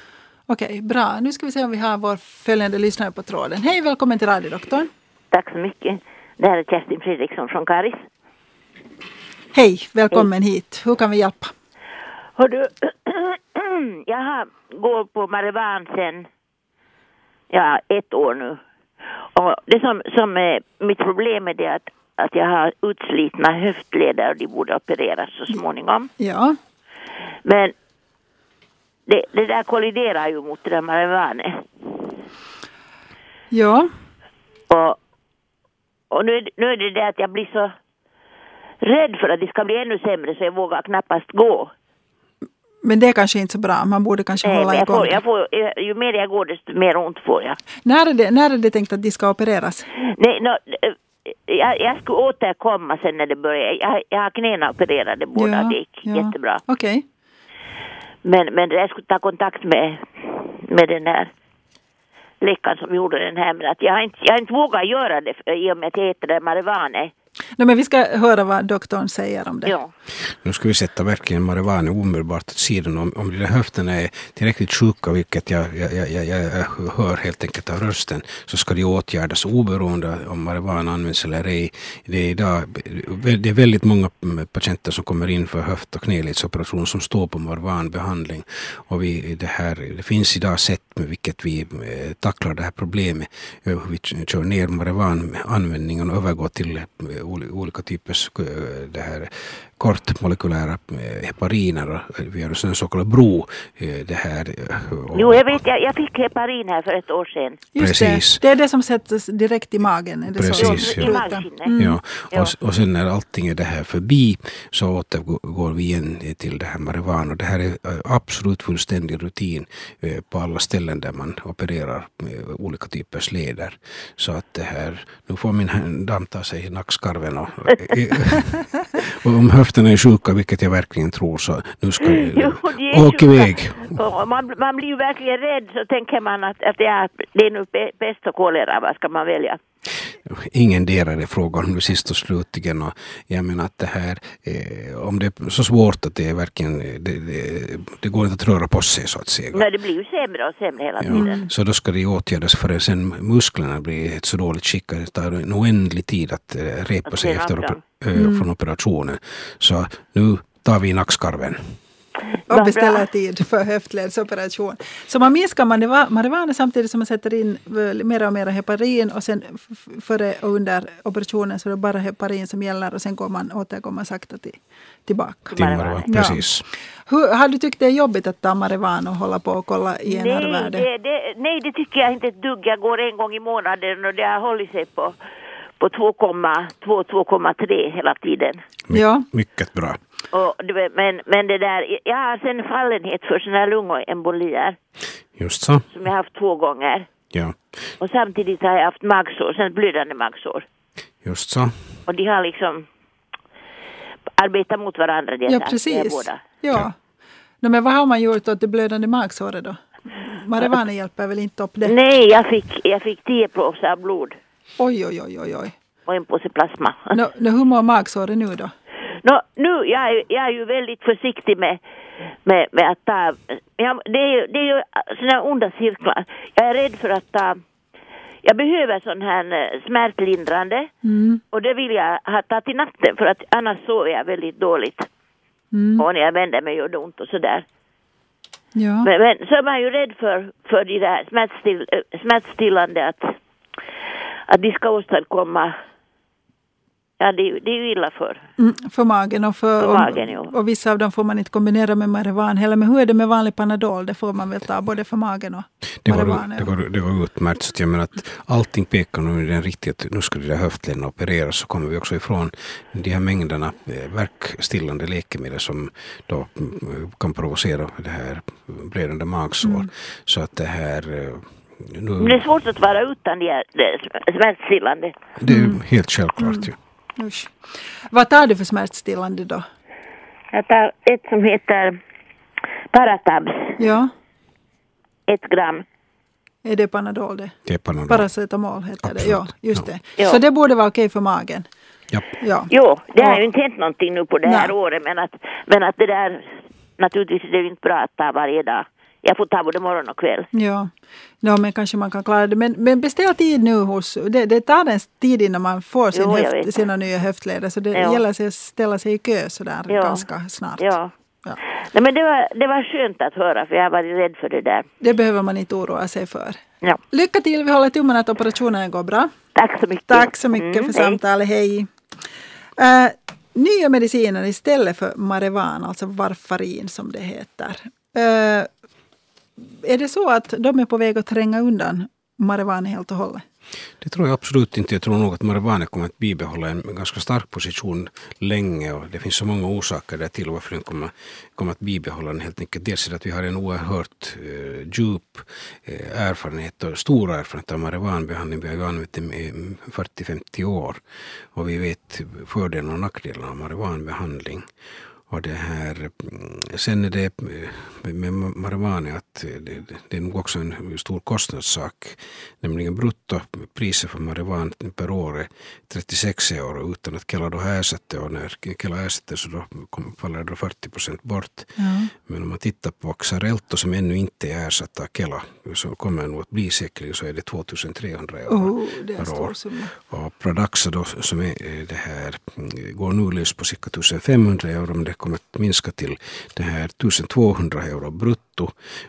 Okej, okay, bra. Nu ska vi se om vi har vår följande lyssnare på tråden. Hej, välkommen till radiodoktorn. Tack så mycket. Det här är Kerstin Fredriksson från Karis. Hej, välkommen Hej. hit. Hur kan vi hjälpa? Hör du, [clears throat] jag har går på Marivan sen ja, ett år nu. Och det som, som är mitt problem är det att, att jag har utslitna höftleder och de borde opereras så småningom. Ja. Men det, det där kolliderar ju mot det där Marivane. Ja. Och, och nu, är nu är det det att jag blir så rädd för att det ska bli ännu sämre så jag vågar knappast gå. Men det är kanske inte så bra. Man borde kanske Nej, hålla jag igång. får, jag får, ju mer jag går desto mer ont får jag. När, är det, när är det tänkt att de ska opereras? Nej, no, eh, jag, jag skulle återkomma sen när det börjar. Jag, jag har knäna opererade båda, det gick jättebra. Okej. Men, men jag skulle ta kontakt med, med den här läkaren som gjorde den här. Men att jag, har inte, jag har inte vågat göra det i och med att jag heter det No, men vi ska höra vad doktorn säger om det. Ja. Nu ska vi sätta verkligen marijuana omedelbart åt sidan. Om, om där höfterna är tillräckligt sjuka, vilket jag, jag, jag, jag, hör helt enkelt av rösten, så ska de åtgärdas oberoende om marijuana används eller ej. Det är, idag, det är väldigt många patienter som kommer in för höft och knäledsoperation som står på marijuanbehandling. Och vi, det, här, det finns idag sätt med vilket vi eh, tacklar det här problemet. Vi kör ner marijuananvändningen och övergår till eh, olika typers eh, det här kortmolekylära eh, hepariner. och Vi gör en så kallad bro. eh, Det här, eh, och- Jo, jag vet, jag, jag fick heparin här för ett år sedan. Just Precis. det. Det är det som sätts direkt i magen. Är det Precis, så? ja. I magskinnet. Mm. Ja, och, och sen när allting är det här förbi så återgår vi igen till det här marijuana. Och det här är eh, absolut fullständig rutin eh, på alla ställen där man opererar med olika typers leder. Så att det här, nu får min dam ta sig i nackskarven och, och om höfterna är sjuka, vilket jag verkligen tror, så nu ska [laughs] Jo, de är åk sjuka. iväg. Man, man blir ju verkligen rädd så tänker man att, att det, är, det är nu pe- pest och kolera, vad ska man välja? Ingen delar är frågan nu sist och slutligen. Och jag menar att det här, eh, om det är så svårt att det är verkligen, det, det, det går inte att röra på sig så att säga. Nej, det blir ju sämre och sämre hela Ja, tiden. Så då ska det åtgärdas förrän sen musklerna blir ett så dåligt skick att det tar en oändlig tid att eh, repa sig efter eh, från operationen. Så nu tar vi nackskarven. Och bra. tid för höftledsoperation. Så man minskar marijuana samtidigt som man sätter in väl mer och mer heparin och sen före och under operationen så är det bara heparin som gäller och sen går man, återgår man sakta till, tillbaka. Till Marijuana. marijuana. Precis. Hur, har du tyckt det är jobbigt att ta marijuana och hålla på och kolla Nej INR-värde? det, det, nej, det tycker jag inte ett dugg. Jag går en gång i månaden och det har hållit sig på, på 2,2-2,3 hela tiden. My, Ja. Mycket bra. Och, men, men det där, jag har sen fallenhet för sådana här lungembolier Just så. som jag har haft två gånger. Ja, Och samtidigt har jag haft magsår, sen blödande magsår. just så. Och de har liksom arbetat mot varandra. De Ja, här precis. båda. Ja. No, men vad har man gjort åt det blödande magsåret då? Marijuana hjälper väl inte upp det? Nej, jag fick, jag fick tio påsar blod Oj, oj, oj, oj. oj. och en påse plasma. [laughs] No, no, hur mår magsåret nu då? Nå, nu, jag, är, jag är ju väldigt försiktig med, med, med att ta... Ja, det, är, det är ju sådana onda cirklar. Jag är rädd för att ta... Jag behöver sån här eh, smärtlindrande Mm. och det vill jag ha ta till natten för att annars sover jag väldigt dåligt. Mm. Och när jag vänder mig gör det ont och sådär. Ja. Men, men så är man ju rädd för, för de där smärtstill, eh, smärtstillande att, att de ska åstadkomma... Ja, det, är ju- det är ju illa för. Mm, för magen och för, För magen, ja. och, och vissa av dem får man inte kombinera med marijuana heller. Men hur är det med vanlig Panadol? Det får man väl ta både för magen och Det går, marijuana? det, går, det går utmärkt. Så att jag menar att allting pekar nu i den riktningen att nu ska de där höftlederna opereras så kommer vi också ifrån de här mängderna eh, verkstillande läkemedel som då mm, kan provocera det här blödande magsår. Mm. Så att det här Men det är svårt att vara utan de här de sm- smärtstillande. det är Mm. helt självklart ju. Usch. Vad tar du för smärtstillande då? Jag tar ett som heter Paratabs, Ja, ett gram. är det Panadol det? Det är Panadol. Paracetamol heter det. Ja, Absolut. just Ja. det. Ja. Så det borde vara okej för magen? Japp. Ja. Jo, det har Ja. ju inte hänt någonting nu på det här Nej. året men att, men att det där naturligtvis är det ju inte bra att ta varje dag. Jag får ta både morgon och kväll. Ja, no, men kanske man kan klara det. Men, men beställ tid nu hos... Det, det tar en tid innan man får sin Jo, höft, sina nya höftleder. Så det Ja. gäller att ställa sig i kö sådär Ja. ganska snart. Ja, Ja. Nej, men det, var, det var skönt att höra för jag varit rädd för det där. Det behöver man inte oroa sig för. Ja. Lycka till, vi håller tummarna att operationen går bra. Tack så mycket. Tack så mycket Mm, för hej. samtalet, hej. Uh, nya mediciner istället för Marevan, alltså Varfarin som det heter. Eh, är det så att de är på väg att tränga undan marijuana helt och hållet? Det tror jag absolut inte. Jag tror nog att marijuana kommer att bibehålla en ganska stark position länge och det finns så många orsaker där till varför den kommer, kommer att bibehålla den helt enkelt. Dels är det att vi har en oerhört eh, djup eh, erfarenhet och stor erfarenhet av marijuanbehandling. Vi har ju använt den i 40-50 år och vi vet fördelarna och nackdelarna av marijuanbehandling. Och det här, mm, sen är det eh, med marijuana att det, det är nog också en stor kostnadssak. Nämligen bruttopriset för marijuana per år är 36 euro utan att Kela då det. Och när Kela ersätter så då faller då 40 procent bort. Ja. Men om man tittar på Xarelto som ännu inte är ersatt av Kela så kommer nog att bli säkerligen så är det 2300 euro Oh, det per år. Och Pradaxa då, som är eh, det här, mm, går nu lös på cirka 1500 euro men det kommer att minska till det här 1200 euro brutto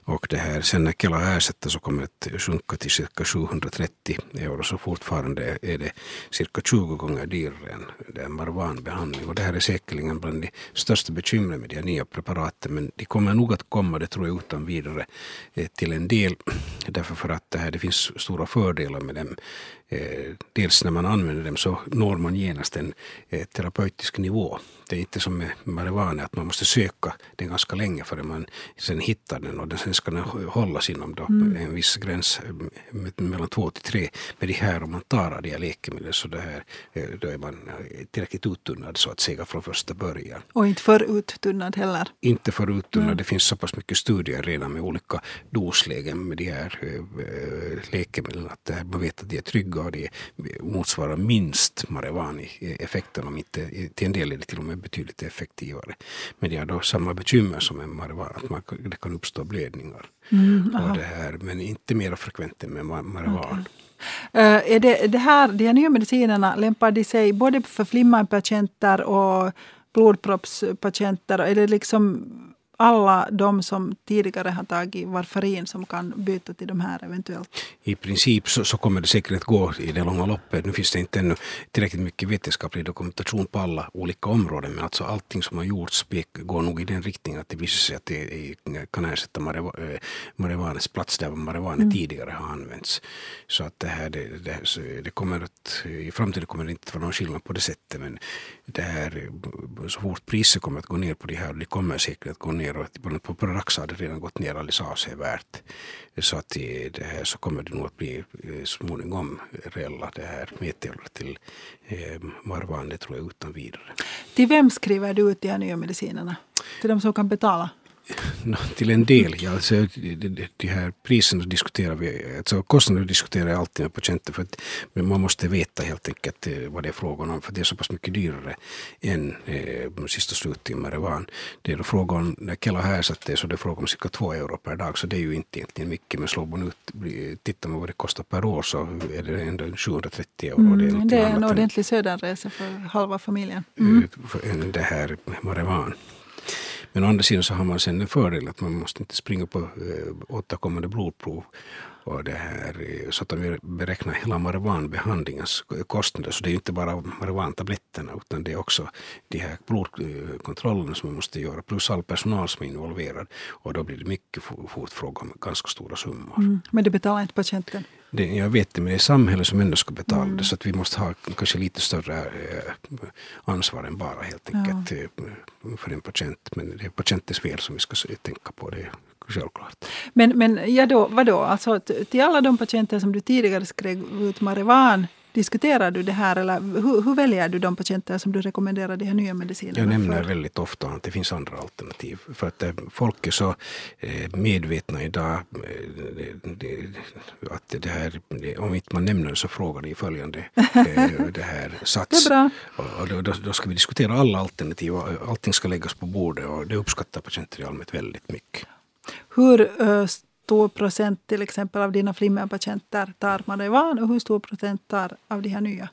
och det här. Sen när Kela ersätter så kommer det att sjunka till cirka 730 euro. Så fortfarande är det cirka 20 gånger dyrare än den marijuanabehandling. Och det här är säkerligen bland de största bekymren med de här nya preparaten. Men de kommer nog att komma, det tror jag utan vidare, eh, till en del. Därför för att det, här, det finns stora fördelar med dem. Eh, dels när man använder dem så når man genast en eh, terapeutisk nivå. Det är inte som med marijuana att man måste söka den ganska länge förrän man sen hittar den och den sen ska den hållas inom då en viss gräns eh, mellan två till tre. Men det här om man tar av de här läkemedlen så det här, eh, då är man eh, tillräckligt uttunnad så att säga från första början Och inte för uttunnad heller. inte förut det finns så pass mycket studier redan med olika doslägen med de här läkemedlen att man vet att de är trygga och de motsvarar minst marijuana-effekten om inte till en del är det till och med betydligt effektivare. Men de har då samma bekymmer som med marijuana, att man, det kan uppstå blödningar. och det här, men inte mer frekvent än med ma- marijuana. Eh, är det, det här, de här nya medicinerna, lämpar de sig både för flimmerpatienter och blodproppspatienter? Är det liksom alla de som tidigare har tagit varfarin som kan byta till de här eventuellt? I princip så, så kommer det säkert att gå i det långa loppet. Nu finns det inte ännu tillräckligt mycket vetenskaplig dokumentation på alla olika områden men alltså allting som har gjorts går nog i den riktningen att det visar sig att det kan ersätta eh, marijuanas plats där marijuana tidigare har använts. Så att det här, det, det, det kommer att, i framtiden kommer det inte att vara någon skillnad på det sättet men det här, så fort priset kommer att gå ner på de här, det kommer säkert att gå ner och att på Prorax har det redan gått ner alldeles avsevärt. Så att i det här så kommer det nog att bli eh, småningom reella det här medtävlar till eh, det tror jag utan vidare. Till vem skriver du ut de här nya medicinerna? Till de som kan betala? Till en del, ja, alltså, de, här priserna diskuterar vi, alltså kostnader diskuterar jag alltid med patienter för att men man måste veta helt enkelt eh, vad det är frågan om för det är så pass mycket dyrare än eh, sist och slutligen marijuana. Det är då frågan när Kela har ersatt det så det är frågan om cirka två euro per dag så det är ju inte egentligen mycket men slår man ut, tittar man vad det kostar per år så är det ändå 730 euro. Mm, det är, det någonting är en ordentlig söderresa för halva familjen. mm. för det här marijuana. Men å andra sidan så har man sen en fördel att man måste inte springa på eh, återkommande blodprov och det här, eh, så att de beräknar hela marijuanbehandlingens kostnader. Så det är ju inte bara marijuantabletterna utan det är också de här blodkontrollerna som man måste göra plus all personal som är involverad. Och då blir det mycket fort fråga om ganska stora summor. Mm. Men det betalar inte patienten. Det, jag vet det, men det är samhället som ändå ska betala det. Så att vi måste ha kanske lite större eh, ansvar än bara helt enkelt eh, för en patient. Men det är patientens fel som vi ska tänka på. Det självklart. Men, men ja då, vadå? Alltså, till alla de patienter som du tidigare skrev ut Marivan, diskuterar du det här eller hur, hur väljer du de patienter som du rekommenderar de här nya medicinerna Jag nämner för? väldigt ofta att det finns andra alternativ. För att eh, folk är så eh, medvetna idag eh, att det här, om inte man nämner så frågar de i följande [laughs] det här sats. Det är bra. Och, då, då, ska vi diskutera alla alternativ och allting ska läggas på bordet och det uppskattar patienter i allmänhet väldigt mycket. Hur, stor procent till exempel av dina flimmerpatienter tar Marivan och hur stor procent tar av de här nya?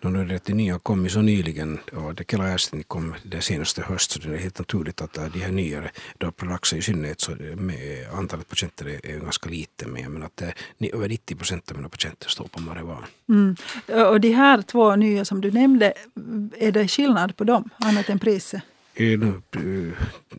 No, nu är det nya har kommit så nyligen och det Kela ersättning kom det senaste höst så det är helt naturligt att de här nyare då Prolaxa i synnerhet så med antalet patienter är, är ganska lite men, men att det, över 90 procent av mina patienter står på Marivan. Mm. Och de här två nya som du nämnde, är det skillnad på dem annat än priset? Eh,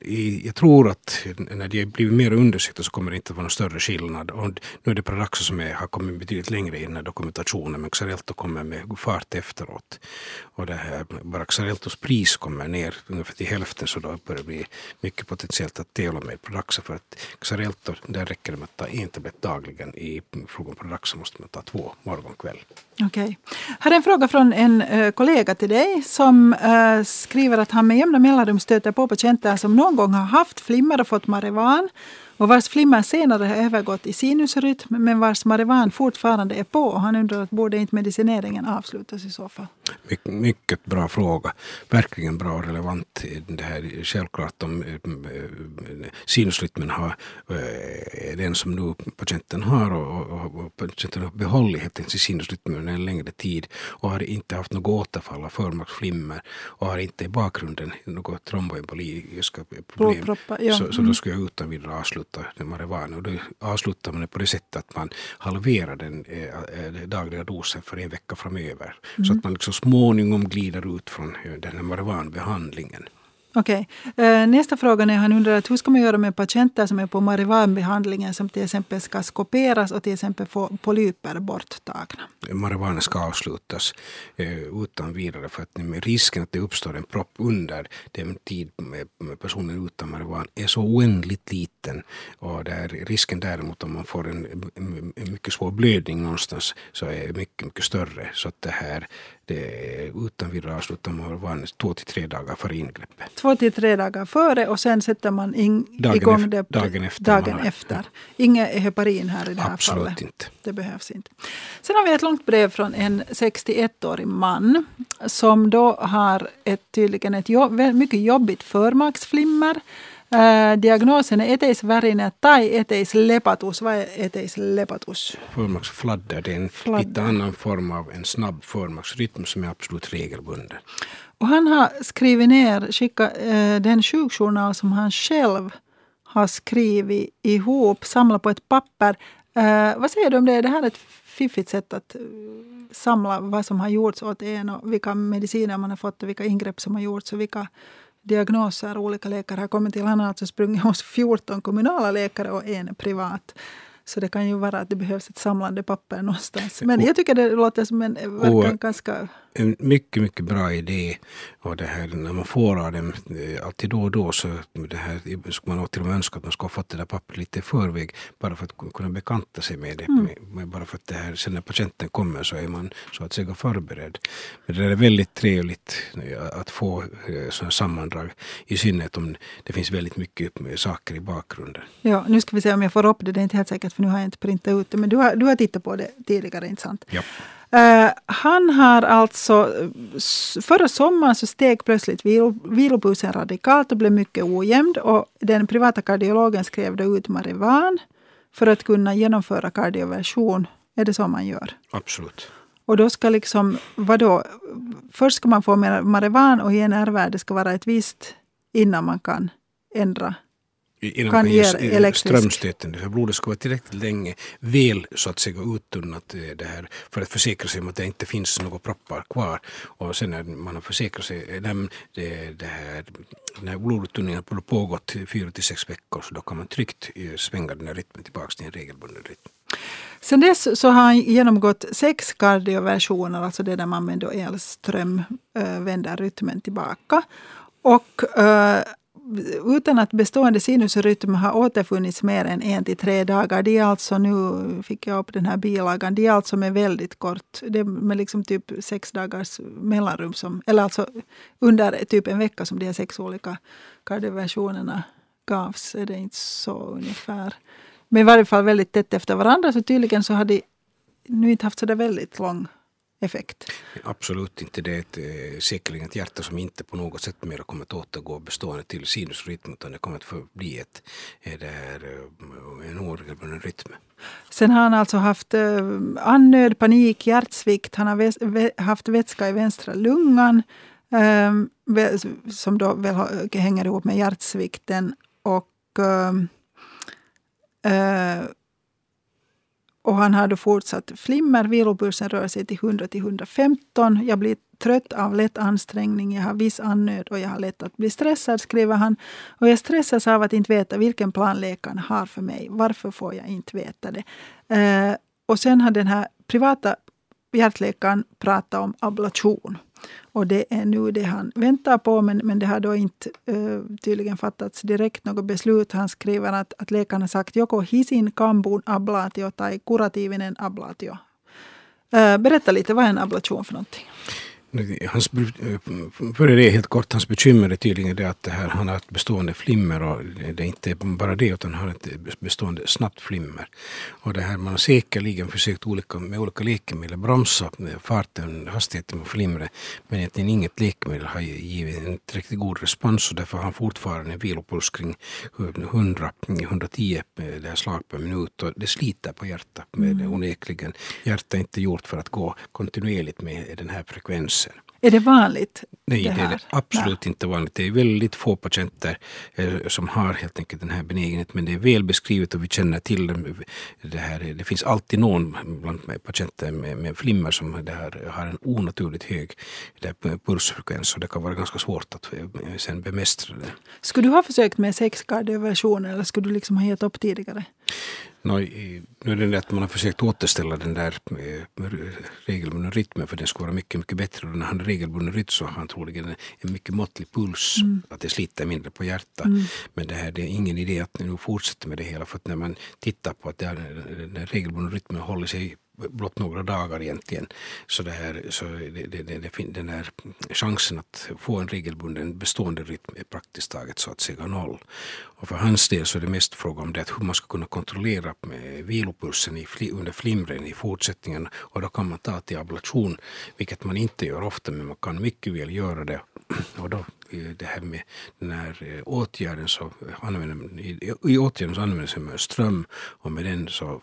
eh, jag tror att när de blivit mer undersökta så kommer det inte att vara någon större skillnad. Och nu är det Pradaxa som är, har kommit betydligt längre i den här dokumentationen men Xarelto kommer med fart efteråt. Och det här, bara Xareltos pris kommer ner ungefär till hälften så då börjar det bli mycket potentiellt att tävla med Pradaxa för att Xarelto, där räcker det med att ta en tablett dagligen. I fråga om Pradaxa måste man ta två morgon kväll. Okej. Okay. Här är en fråga från en eh, kollega till dig som skriver att han med jämna mellanrum de stöter på patienter som någon gång har haft flimmer och fått Marivan och vars flimmer senare har övergått i sinusrytm men vars Marivan fortfarande är på. Och han undrar att borde inte medicineringen avslutas i så fall? My mycket bra fråga. Verkligen bra och relevant. Det här, självklart om eh, sinusrytmen har, eh, den som nu patienten har och, och, och patienten har behållit helt enkelt sinusrytmen en längre tid och har inte haft något återfall av förmaksflimmer och har inte i bakgrunden något tromboemboliska problem. Ja. Så, så då mm. skulle jag utan vidare avsluta avsluta marijuana. Och då avslutar man det på det sättet att man halverar den eh, dagliga dosen för en vecka framöver. Mm. Så att man liksom småningom glider ut från den här marijuanbehandlingen. Okej. Okay. Nästa fråga är han undrar att hur ska man göra med patienter som är på marijuanbehandlingen som till exempel ska skoperas och till exempel få polyper borttagna? Marijuana ska avslutas eh, utan vidare för att risken att det uppstår en propp under den tid med personen utan marijuana är så oändligt liten. Och där, risken däremot om man får en, en mycket svår blödning någonstans så är mycket, mycket större. Så att det här det utan vidare avslutar man två till tre dagar före ingreppet. Två till tre dagar före och sen sätter man in, dagen igång efter, det dagen efter. Dagen efter. Inget heparin här i det här Absolut fallet. inte. Det behövs inte. Sen har vi ett långt brev från en 61-årig man som då har ett, tydligen ett jobb, mycket jobbigt förmaksflimmer Diagnosen är eteisvärinen tai eteislepatus. Är eteislepatus? Förmaksfladder. Det är en lite annan form av en snabb förmaksrytm som är absolut regelbunden. Och han har skrivit ner, skickat den sjukjournal som han själv har skrivit ihop, samlat på ett papper. Äh, vad säger du om det? Det här är ett fiffigt sätt att samla vad som har gjorts åt en och vilka mediciner man har fått och vilka ingrepp som har gjorts och vilka diagnoser olika läkare har kommit till. Han har alltså sprungit hos 14 kommunala läkare och en privat. Så det kan ju vara att det behövs ett samlande papper någonstans. Men jag tycker det låter som en verkar ganska en mycket, mycket bra idé. Och det här, när man får av dem eh, alltid då och då så det här, skulle man till och med önska att man skulle ha fått det där pappret lite i förväg bara för att kunna bekanta sig med det. Mm. Bara för att det här, sen när patienten kommer så är man så att säga förberedd. Men det är väldigt trevligt eh, att få eh, sådana sammandrag. I synnerhet om det finns väldigt mycket saker i bakgrunden. Ja, nu ska vi se om jag får upp det. Det är inte helt säkert för nu har jag inte printat ut det. Men du har, du har tittat på det tidigare, inte sant? Ja. Uh, han har alltså, förra sommaren så steg plötsligt vil, vilopulsen radikalt och blev mycket ojämn. Och den privata kardiologen skrev då ut Marivan för att kunna genomföra kardioversion. Är det så man gör? Absolut. Och då ska liksom, vadå? Först ska man få Marivan och INR-värde ska vara ett visst innan man kan ändra innan kan ge strömstöten. För blodet ska vara tillräckligt länge väl så att säga uttunnat eh, det här för att försäkra sig om att det inte finns några proppar kvar. Och sen när man har försäkrat sig, när, det, det här, när bloduttunningen har pågått fyra till sex veckor så då kan man tryggt eh, svänga den här rytmen tillbaka till en regelbunden rytm. Sen dess så har han genomgått sex kardioversioner, alltså det där man med elström vänder rytmen tillbaka. Och utan att bestående sinusrytm har återfunnits mer än en till tre dagar. Det är alltså nu, fick jag upp den här bilagan, det är alltså med väldigt kort, det är med liksom typ sex dagars mellanrum. Som, eller alltså under typ en vecka som de här sex olika kardioversionerna gavs. Är det inte så ungefär. Men i varje fall väldigt tätt efter varandra. Så tydligen så har de nu inte haft så där väldigt lång effekt? Absolut inte. Det är ett, eh, säkerligen ett hjärta som inte på något sätt mer kommer att återgå bestående till sinusrytm utan det kommer att förbli ett, det är eh, en oregelbunden rytm. Sen har han alltså haft eh, andnöd, panik, hjärtsvikt. Han har haft vätska i vänstra lungan eh, som då väl hänger ihop med hjärtsvikten. Och, eh, och han har då fortsatt flimmer. Vilopulsen rör sig till 100 till 115. Jag blir trött av lätt ansträngning, jag har viss andnöd och jag har lätt att bli stressad, skriver han. Och jag stressas av att inte veta vilken plan läkaren har för mig. Varför får jag inte veta det? Eh, och sen har den här privata hjärtläkaren pratat om ablation. Och det är nu det han väntar på, men, men det har då inte uh, tydligen fattats direkt något beslut. Han skriver att, att läkaren har sagt joko hisin kambun ablatio tai kurativinen ablatio. Uh, berätta lite, vad är en ablation för någonting? Hans, för det helt kort, hans bekymmer är tydligen det att det här, han har ett bestående flimmer och det är inte bara det utan han har ett bestående snabbt flimmer. Och det här, man har säkerligen försökt olika, med olika läkemedel bromsa farten, hastigheten på flimret men egentligen inget läkemedel har givit en tillräckligt god respons och därför har han fortfarande en vilopuls kring 100-110 slag per minut och det sliter på hjärtat mm. onekligen. Hjärtat är inte gjort för att gå kontinuerligt med den här frekvensen är det vanligt? Nej, det, det är det absolut ja. inte vanligt. Det är väldigt få patienter eh, som har helt enkelt den här benägenheten. Men det är väl beskrivet och vi känner till det. här. Det finns alltid någon bland patienter med, med flimmer som här, har en onaturligt hög pulsfrekvens och det kan vara ganska svårt att eh, sen bemästra det. Skulle du ha försökt med sexkardioversion eller skulle du liksom ha gett upp tidigare? No, nu är det det att man har försökt återställa den där eh, regelbundna rytmen för den ska vara mycket, mycket bättre. Och när han har regelbunden rytm så har han troligen en mycket måttlig puls, mm. att det sliter mindre på hjärtat. Mm. Men det, här, det är ingen idé att nu fortsätta med det hela för att när man tittar på att den regelbundna rytmen håller sig blott några dagar egentligen. Så, det här, så det, det, det, den här chansen att få en regelbunden bestående rytm är praktiskt taget så att säga noll. Och för hans del så är det mest fråga om det att hur man ska kunna kontrollera vilopulsen i, under flimren i fortsättningen och då kan man ta till ablation, vilket man inte gör ofta men man kan mycket väl göra det. Och då eh, det här med den här eh, åtgärden så använder, i, i åtgärden så använder man ström och med den så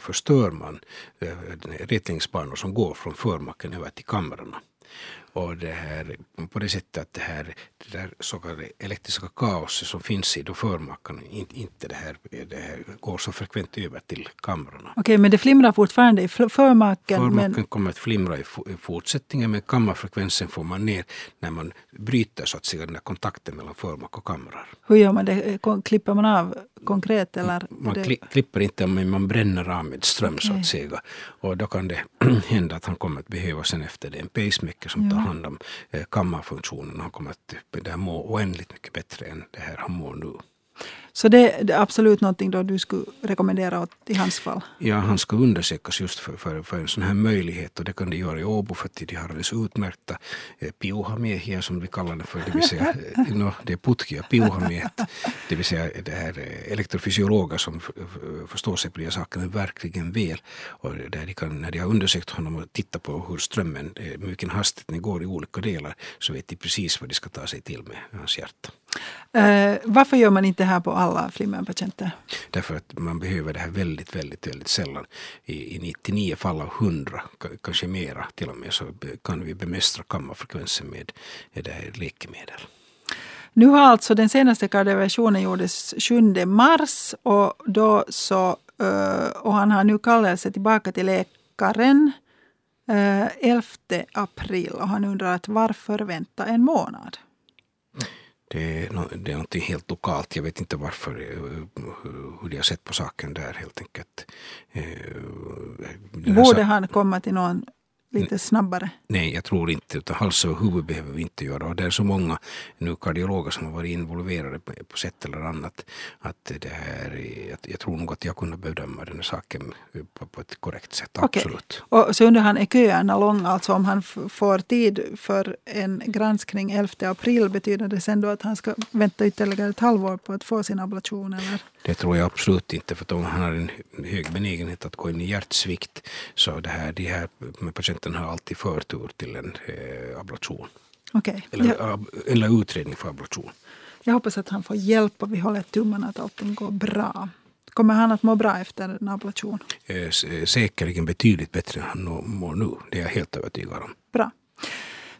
förstör man eh, rättningsbanor som går från förmacken över till kamrarna. Och det här, på det sättet att det här det där så kallade elektriska kaoset som finns i förmakarna inte, inte det, här, det här går så frekvent över till kamrarna. Okej, men det flimrar fortfarande i förmaken? Förmaken men... kommer att flimra i, i fortsättningen men kammarfrekvensen får man ner när man bryter så att säga den där kontakten mellan förmak och kamrar. Hur gör man det? Klipper man av konkret? Eller man det... klipper inte men man bränner av med ström så att säga. Och då kan det [clears throat] hända att han kommer att behöva sen efter det en pacemaker som ja. tar hand om eh, kammarfunktionen. Han kommer att det här må oändligt mycket bättre än det här han mår nu. Så det, det, är absolut någonting då du skulle rekommendera åt, i hans fall? Ja, han ska undersökas just för, för, för en sån här möjlighet och det kan de göra i Åbo för att de har alldeles utmärkta eh, piuhamiehiä som vi kallar det för, det vill säga eh, no, det är putkia piuhamiehet, det vill säga det här eh, elektrofysiologer som förstår sig på de här sakerna verkligen väl och där de kan, när de har undersökt honom och tittat på hur strömmen, eh, med vilken hastighet den går i olika delar så vet de precis vad de ska ta sig till med hans hjärta. Uh, varför gör man inte här på alla flimmerpatienter? Därför att man behöver det här väldigt, väldigt, väldigt sällan. I, i 99 fall av 100, kanske mera till och med, så kan vi bemästra kammarfrekvensen med det här läkemedel. Nu har alltså den senaste kardioversionen gjordes 7 mars och, då så, uh, och han har nu kallat sig tillbaka till läkaren 11 uh, april och han undrar att varför vänta en månad? Det är, no, det är något helt lokalt. Jag vet inte varför, eh, hur de har sett på saken där helt enkelt. Eh, Borde han komma till någon lite snabbare? Nej, jag tror inte. Utan hals över huvud behöver vi inte göra. Och det är så många nu kardiologer som har varit involverade på, på sätt eller annat. Att det här, jag, jag tror nog att jag kunde bedöma den här saken på, på ett korrekt sätt. Absolut. Okay. Och så undrar han, är köerna långa? Alltså om han får tid för en granskning 11 april, betyder det sen då att han ska vänta ytterligare ett halvår på att få sin ablation? Eller? Det tror jag absolut inte, för om han har en hög benägenhet att gå in i hjärtsvikt så det här, de här patienterna har alltid förtur till en eh, ablation. Okay. Eller, Jag, eller utredning för ablation. jag hoppas att han får hjälp och vi håller tummarna att allting går bra. Kommer han att må bra efter en ablation? Eh, eh, Säkerligen betydligt bättre än han mår nu. Det är jag helt övertygad om. Bra.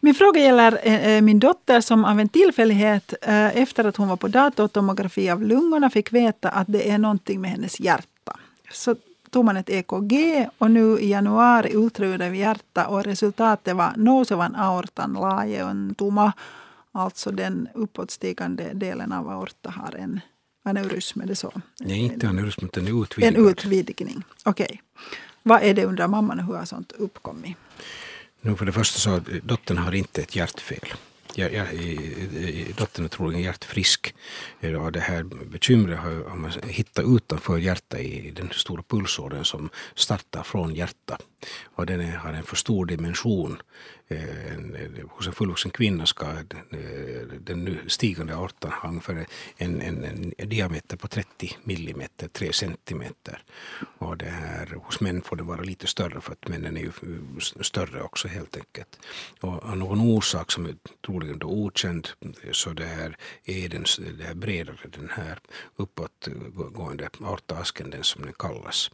Min fråga gäller eh, eh, min dotter som av en tillfällighet eh, efter att hon var på datortomografi av lungorna fick veta att det är någonting med hennes hjärta. Så tog man ett EKG och nu i januari ultraljudade vi hjärta och resultatet var nousevan aortan laajeutuma. Alltså den uppåtstigande delen av aorta har en aneurysm, är det så? Nej, inte aneurysm, utan en En utvidgad. utvidgning. Okej. Vad är det undrar mamman hur har sånt uppkommit? Nu för det första så, dottern har inte ett hjärtfel. Jag, jag, dottern är troligen hjärtfrisk. Och det här bekymret har man hittat utanför hjärtat i den stora pulsådern som startar från hjärtat. Och den är, har en för stor dimension. Eh, en- Hos en fullvuxen kvinna ska eh, den nu stigande aortan ha ungefär en, en, en diameter på 30 millimeter, 3 centimeter. Och det här, hos män får det vara lite större för att männen är ju större också helt enkelt. Och av någon orsak som är troligen då okänd eh, så det här är den det här bredare, den här uppåtgående aortaasken, den som den kallas.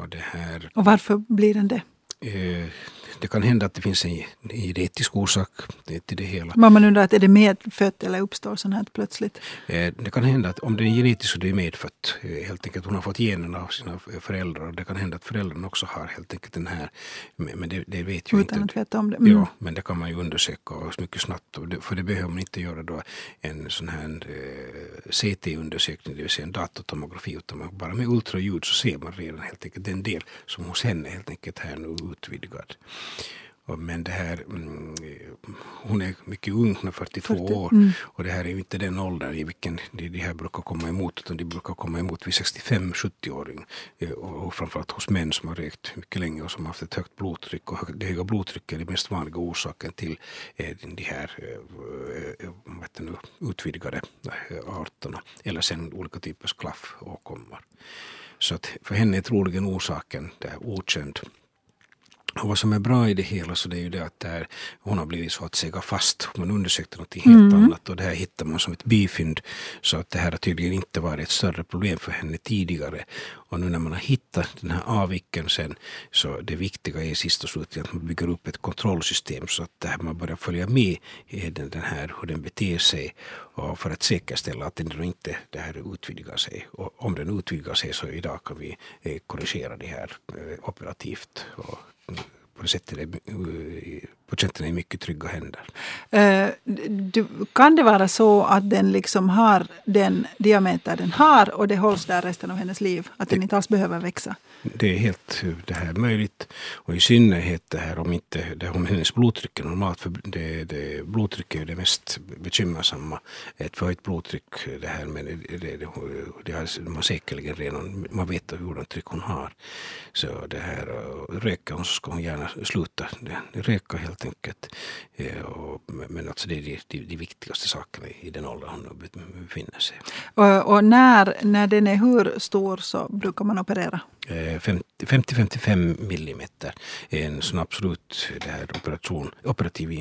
Och det här Och varför blir den det? Eh, Det kan hända att det finns en genetisk orsak till det hela. Mamman undrar att är det medfött eller uppstår sånt här plötsligt? Eh, Det kan hända att om det är genetiskt så det är medfött. eh, Helt enkelt hon har fått generna av sina föräldrar. Det kan hända att föräldrarna också har helt enkelt den här. Men men det, det vet ju Utan inte. att veta om det. Mm. Ja, men det kan man ju undersöka mycket snabbt. För det behöver man inte göra då en sån här CT-undersökning, det vill säga en datortomografi, utan man, bara med ultraljud så ser man redan helt enkelt den del som hos henne helt enkelt här nu utvidgad. Men det här, mm, hon är mycket ung, hon är 42 40, år. mm. Och det här är ju inte den åldern i vilken de, de här brukar komma emot, utan de brukar komma emot vid 65-70-åring. Eh, Och, och framförallt hos män som har rökt mycket länge och som har haft ett högt blodtryck. Och det höga blodtrycket är den mest vanliga orsaken till eh, de här eh, det nu, utvidgade arterna. Eller sen olika typers klaffåkommor. Så att för henne är troligen orsaken det är okänd. Och vad som är bra i det hela så det är ju det att det här, hon har blivit så att säga fast. Man undersökte något helt annat och det här hittar man som ett bifynd. Så att det här har tydligen inte varit ett större problem för henne tidigare. Och nu när man har hittat den här avvikelsen så det viktiga är sist och slutligen att man bygger upp ett kontrollsystem så att det här man börjar följa med i den, den här, hur den beter sig och för att säkerställa att den inte det här utvidgar sig. Och om den utvidgar sig så idag kan vi eh, korrigera det här eh, operativt. Och, mm, på det sättet eh, eh, är i mycket trygga händer. Eh, du, kan det vara så att den liksom har den diameter den har och det hålls där resten av hennes liv? Att den inte alls behöver växa? Det är helt eh, det här möjligt. Och i synnerhet det här om inte det om hennes blodtryck är normalt. För det, det, blodtryck är ju det mest bekymmersamma. Ett förhöjt blodtryck, det här med det, det, det, det har man säkerligen redan, man vet hur tryck hon har. Så det här, och röker hon så ska hon gärna sluta det, röka helt enkelt. Eh, Och, men alltså det är de, de, viktigaste sakerna i den ålder hon nu befinner sig. Och, och när, när den är hur stor så brukar man operera? Eh, 50-55 millimeter är en sån absolut det här operation, operativ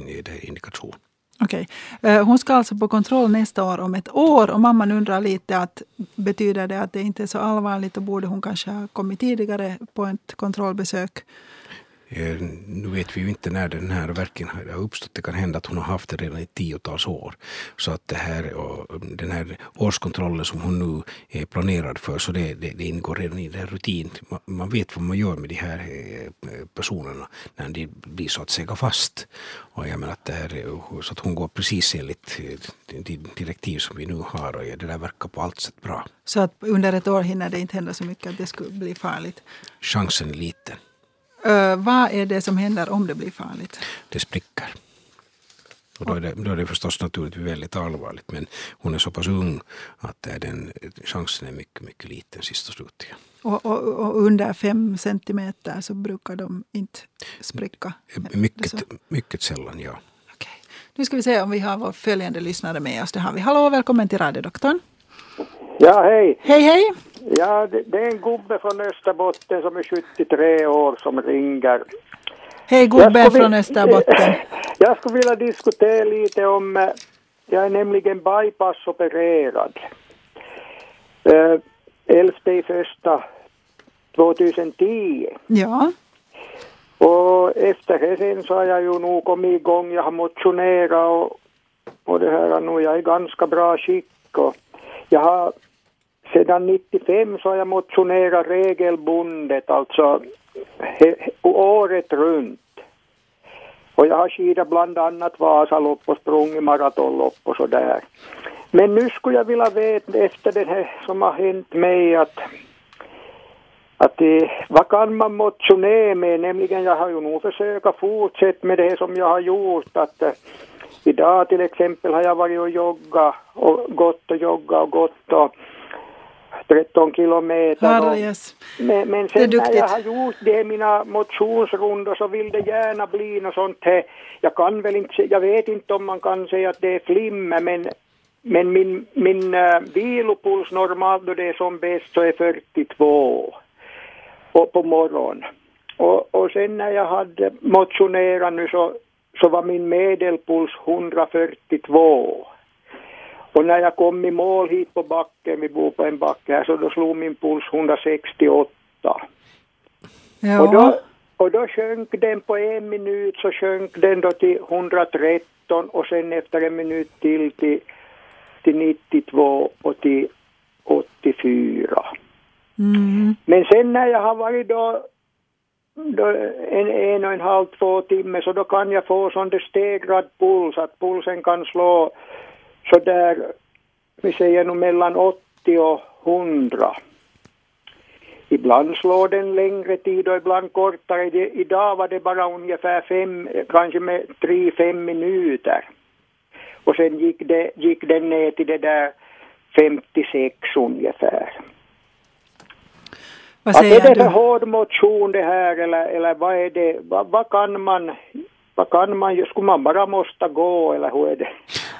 indikation. Okej. Eh, Hon ska alltså på kontroll nästa år om ett år och mamman undrar lite att betyder det att det inte är så allvarligt och borde hon kanske ha kommit tidigare på ett kontrollbesök? Eh, Nu vet vi ju inte när den här verken har uppstått. Det kan hända att hon har haft det redan i tiotals år. Så att det här, och den här årskontrollen som hon nu är planerad för, så det, det, det ingår redan i den rutin. Man, man vet vad man gör med de här eh, personerna när de blir så att säga fast. Och jag menar att det här, är- så att hon går precis enligt eh, de direktiv som vi nu har och det där verkar på allt sätt bra. Så att under ett år hinner det inte hända så mycket att det skulle bli farligt. Chansen är liten. Eh, vad är det som händer om det blir farligt? det spricker. Och då, är det, då är det förstås naturligtvis väldigt allvarligt. Men hon är så pass ung att den, chansen är mycket, mycket liten sist och slutligen. Och, och, och under fem centimeter så brukar de inte spricka? Så? Mycket, mycket sällan, ja. Okej. Nu ska vi se om vi har vår följande lyssnare med oss. Det har vi. Hallå, välkommen till radiodoktorn. Ja, hej. Hej, hej. Ja, det, det är en gubbe från Österbotten som är 73 år som ringer. Hej gubbe Jag skulle från Österbotten. [laughs] Jag skulle vilja diskutera lite om, eh, jag är nämligen bypassopererad. 11 i första 2010. Ja. Och efter det sen så har jag ju nog kommit igång, jag har motionerat och, och det här nu, jag är i ganska bra skick och jag har sedan 95 så har jag motionerat regelbundet, alltså he, året runt. Och jag har skidat bland annat Vasalopp och sprungit maratonlopp och sådär. Men nu skulle jag vilja veta efter det här som har hänt mig att att eh, vad kan man motionera med? Nämligen jag har ju nog försökt fortsätta med det som jag har gjort. Att eh, idag till exempel har jag varit och joggat och gått och joggat och gått och 13 kilometer. Herrejes. men, men sen när jag har gjort det mina motionsrundor så vill det gärna bli något sånt här. Jag kan väl inte, jag vet inte om man kan säga att det är flimmer men men min, min uh, vilopuls normalt då det är som bäst så är 42 och på morgonen. Och, och sen när jag hade motionerat nu så, så var min medelpuls 142. Och när jag kom i mål hit på backen, vi bor på en backe här, så då slog min puls 168. Och, då, Ja. och då sjönk den på en minut så sjönk den då till 113 och sen efter en minut till till, till 92 och till 84. Mm. Men sen när jag har varit då en, en och en halv, två timmar så då kan jag få sån där stegrad puls, att pulsen kan slå så där, vi säger nog mellan 80 och 100. Ibland slår den längre tid och ibland kortare. Det, idag var det bara ungefär fem, kanske med tre, fem minuter. Och sen gick, det, gick den ner till det där 56 ungefär. Vad Att är det säger för hård motion det här eller, eller vad är det, vad, vad kan man, vad kan man, skulle man bara måste gå eller hur är det?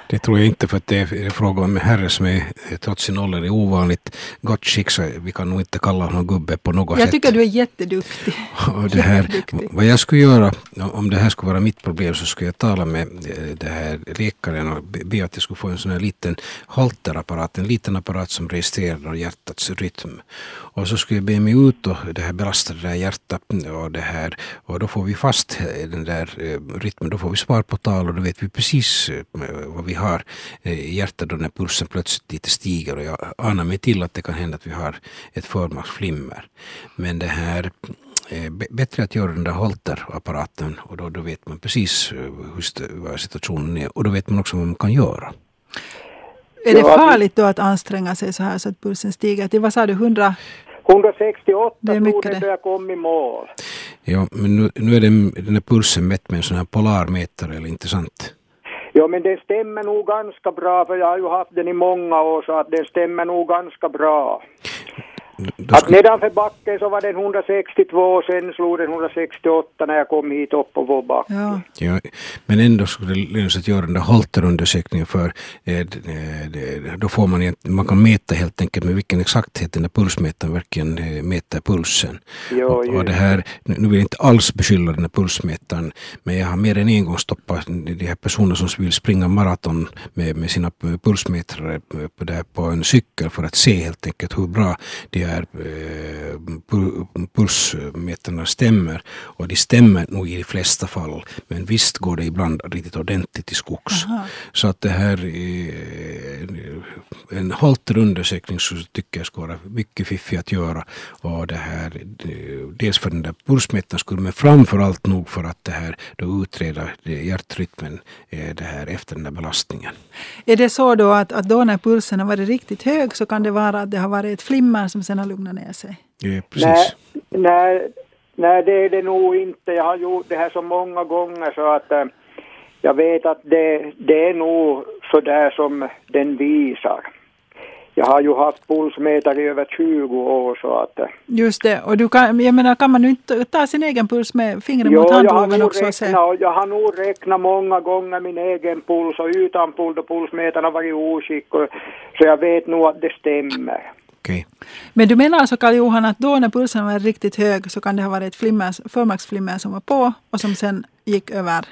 Det tror jag inte för att det är fråga om en herre som är trots sin ålder i ovanligt gott skick så vi kan nog inte kalla honom gubbe på något Jag sätt. tycker du är jätteduktig. [laughs] Och det här, Jätteduktig. vad jag skulle göra, om det här skulle vara mitt problem så skulle jag tala med eh, det här läkaren och be- att jag skulle få en sån här liten halterapparat, en liten apparat som registrerar hjärtats rytm. Och så skulle jag be mig ut och det här belasta det där hjärtat och det här och då får vi fast eh, den där eh, rytmen, då får vi svar på tal och då vet vi precis vad vi har eh, i hjärtat då när pulsen plötsligt lite stiger och jag anar mig till att det kan hända att vi har ett förmaksflimmer. Men det här eh, bättre att göra den där halterapparaten och då, då vet man precis eh, hur vad situationen är och då vet man också vad man kan göra. Är det farligt då att anstränga sig så här så att pulsen stiger till, vad sa du, 100? 168 Det är tror mycket det det. då jag kom i mål. Ja, men nu, nu är den, den här pulsen mätt med en sån här polarmätare, eller inte sant? Ja men den stämmer nog ganska bra för jag har ju haft den i många år så att den stämmer nog ganska bra. Då Att skulle, nedanför backen så var den 162 och sen slog den 168 när jag kom hit upp på vår backe. Ja. ja, men ändå skulle det löna sig att göra den där halterundersökningen för eh, det- det- då får man, man kan mäta helt enkelt med vilken exakthet den där pulsmätaren verkligen eh, mäter pulsen. Jo, och, och det här, nu vill jag inte alls beskylla den här pulsmätaren men jag har mer än en gång stoppat de här personerna som vill springa maraton med, med sina pulsmätare på, på en cykel för att se helt enkelt hur bra de här eh, pu- pulsmätarna stämmer. Och de stämmer nog i de flesta fall men visst går det ibland riktigt ordentligt i skogs. Så att det här eh, en halterundersökning så tycker jag skulle vara mycket fiffig att göra. Och det här, eh, dels för den där pulsmätaren skulle men framför allt nog för att det här då utreda hjärtrytmen det här efter den där belastningen. Är det så då att, att då när pulsen har varit riktigt hög så kan det vara att det har varit ett flimmer som sen har lugnat ner sig? Eh, precis. Nej, nej, nej, det är det nog inte. Jag har gjort det här så många gånger så att eh, jag vet att det, det är nog så där som den visar. jag har ju haft pulsmätare i över 20 år så att... eh, Just det. Och du kan, jag menar, kan man inte ta sin egen puls med fingret Jo, mot jag har, handloven nog också och se? jag har nog räknat många gånger min egen puls och utan puls då pulsmätaren har varit oskick. Och, så jag vet nog att det stämmer. Okej. Men du menar alltså Karl-Johan att då när pulsen var riktigt hög så kan det ha varit förmaksflimmer som var på och som sen gick över?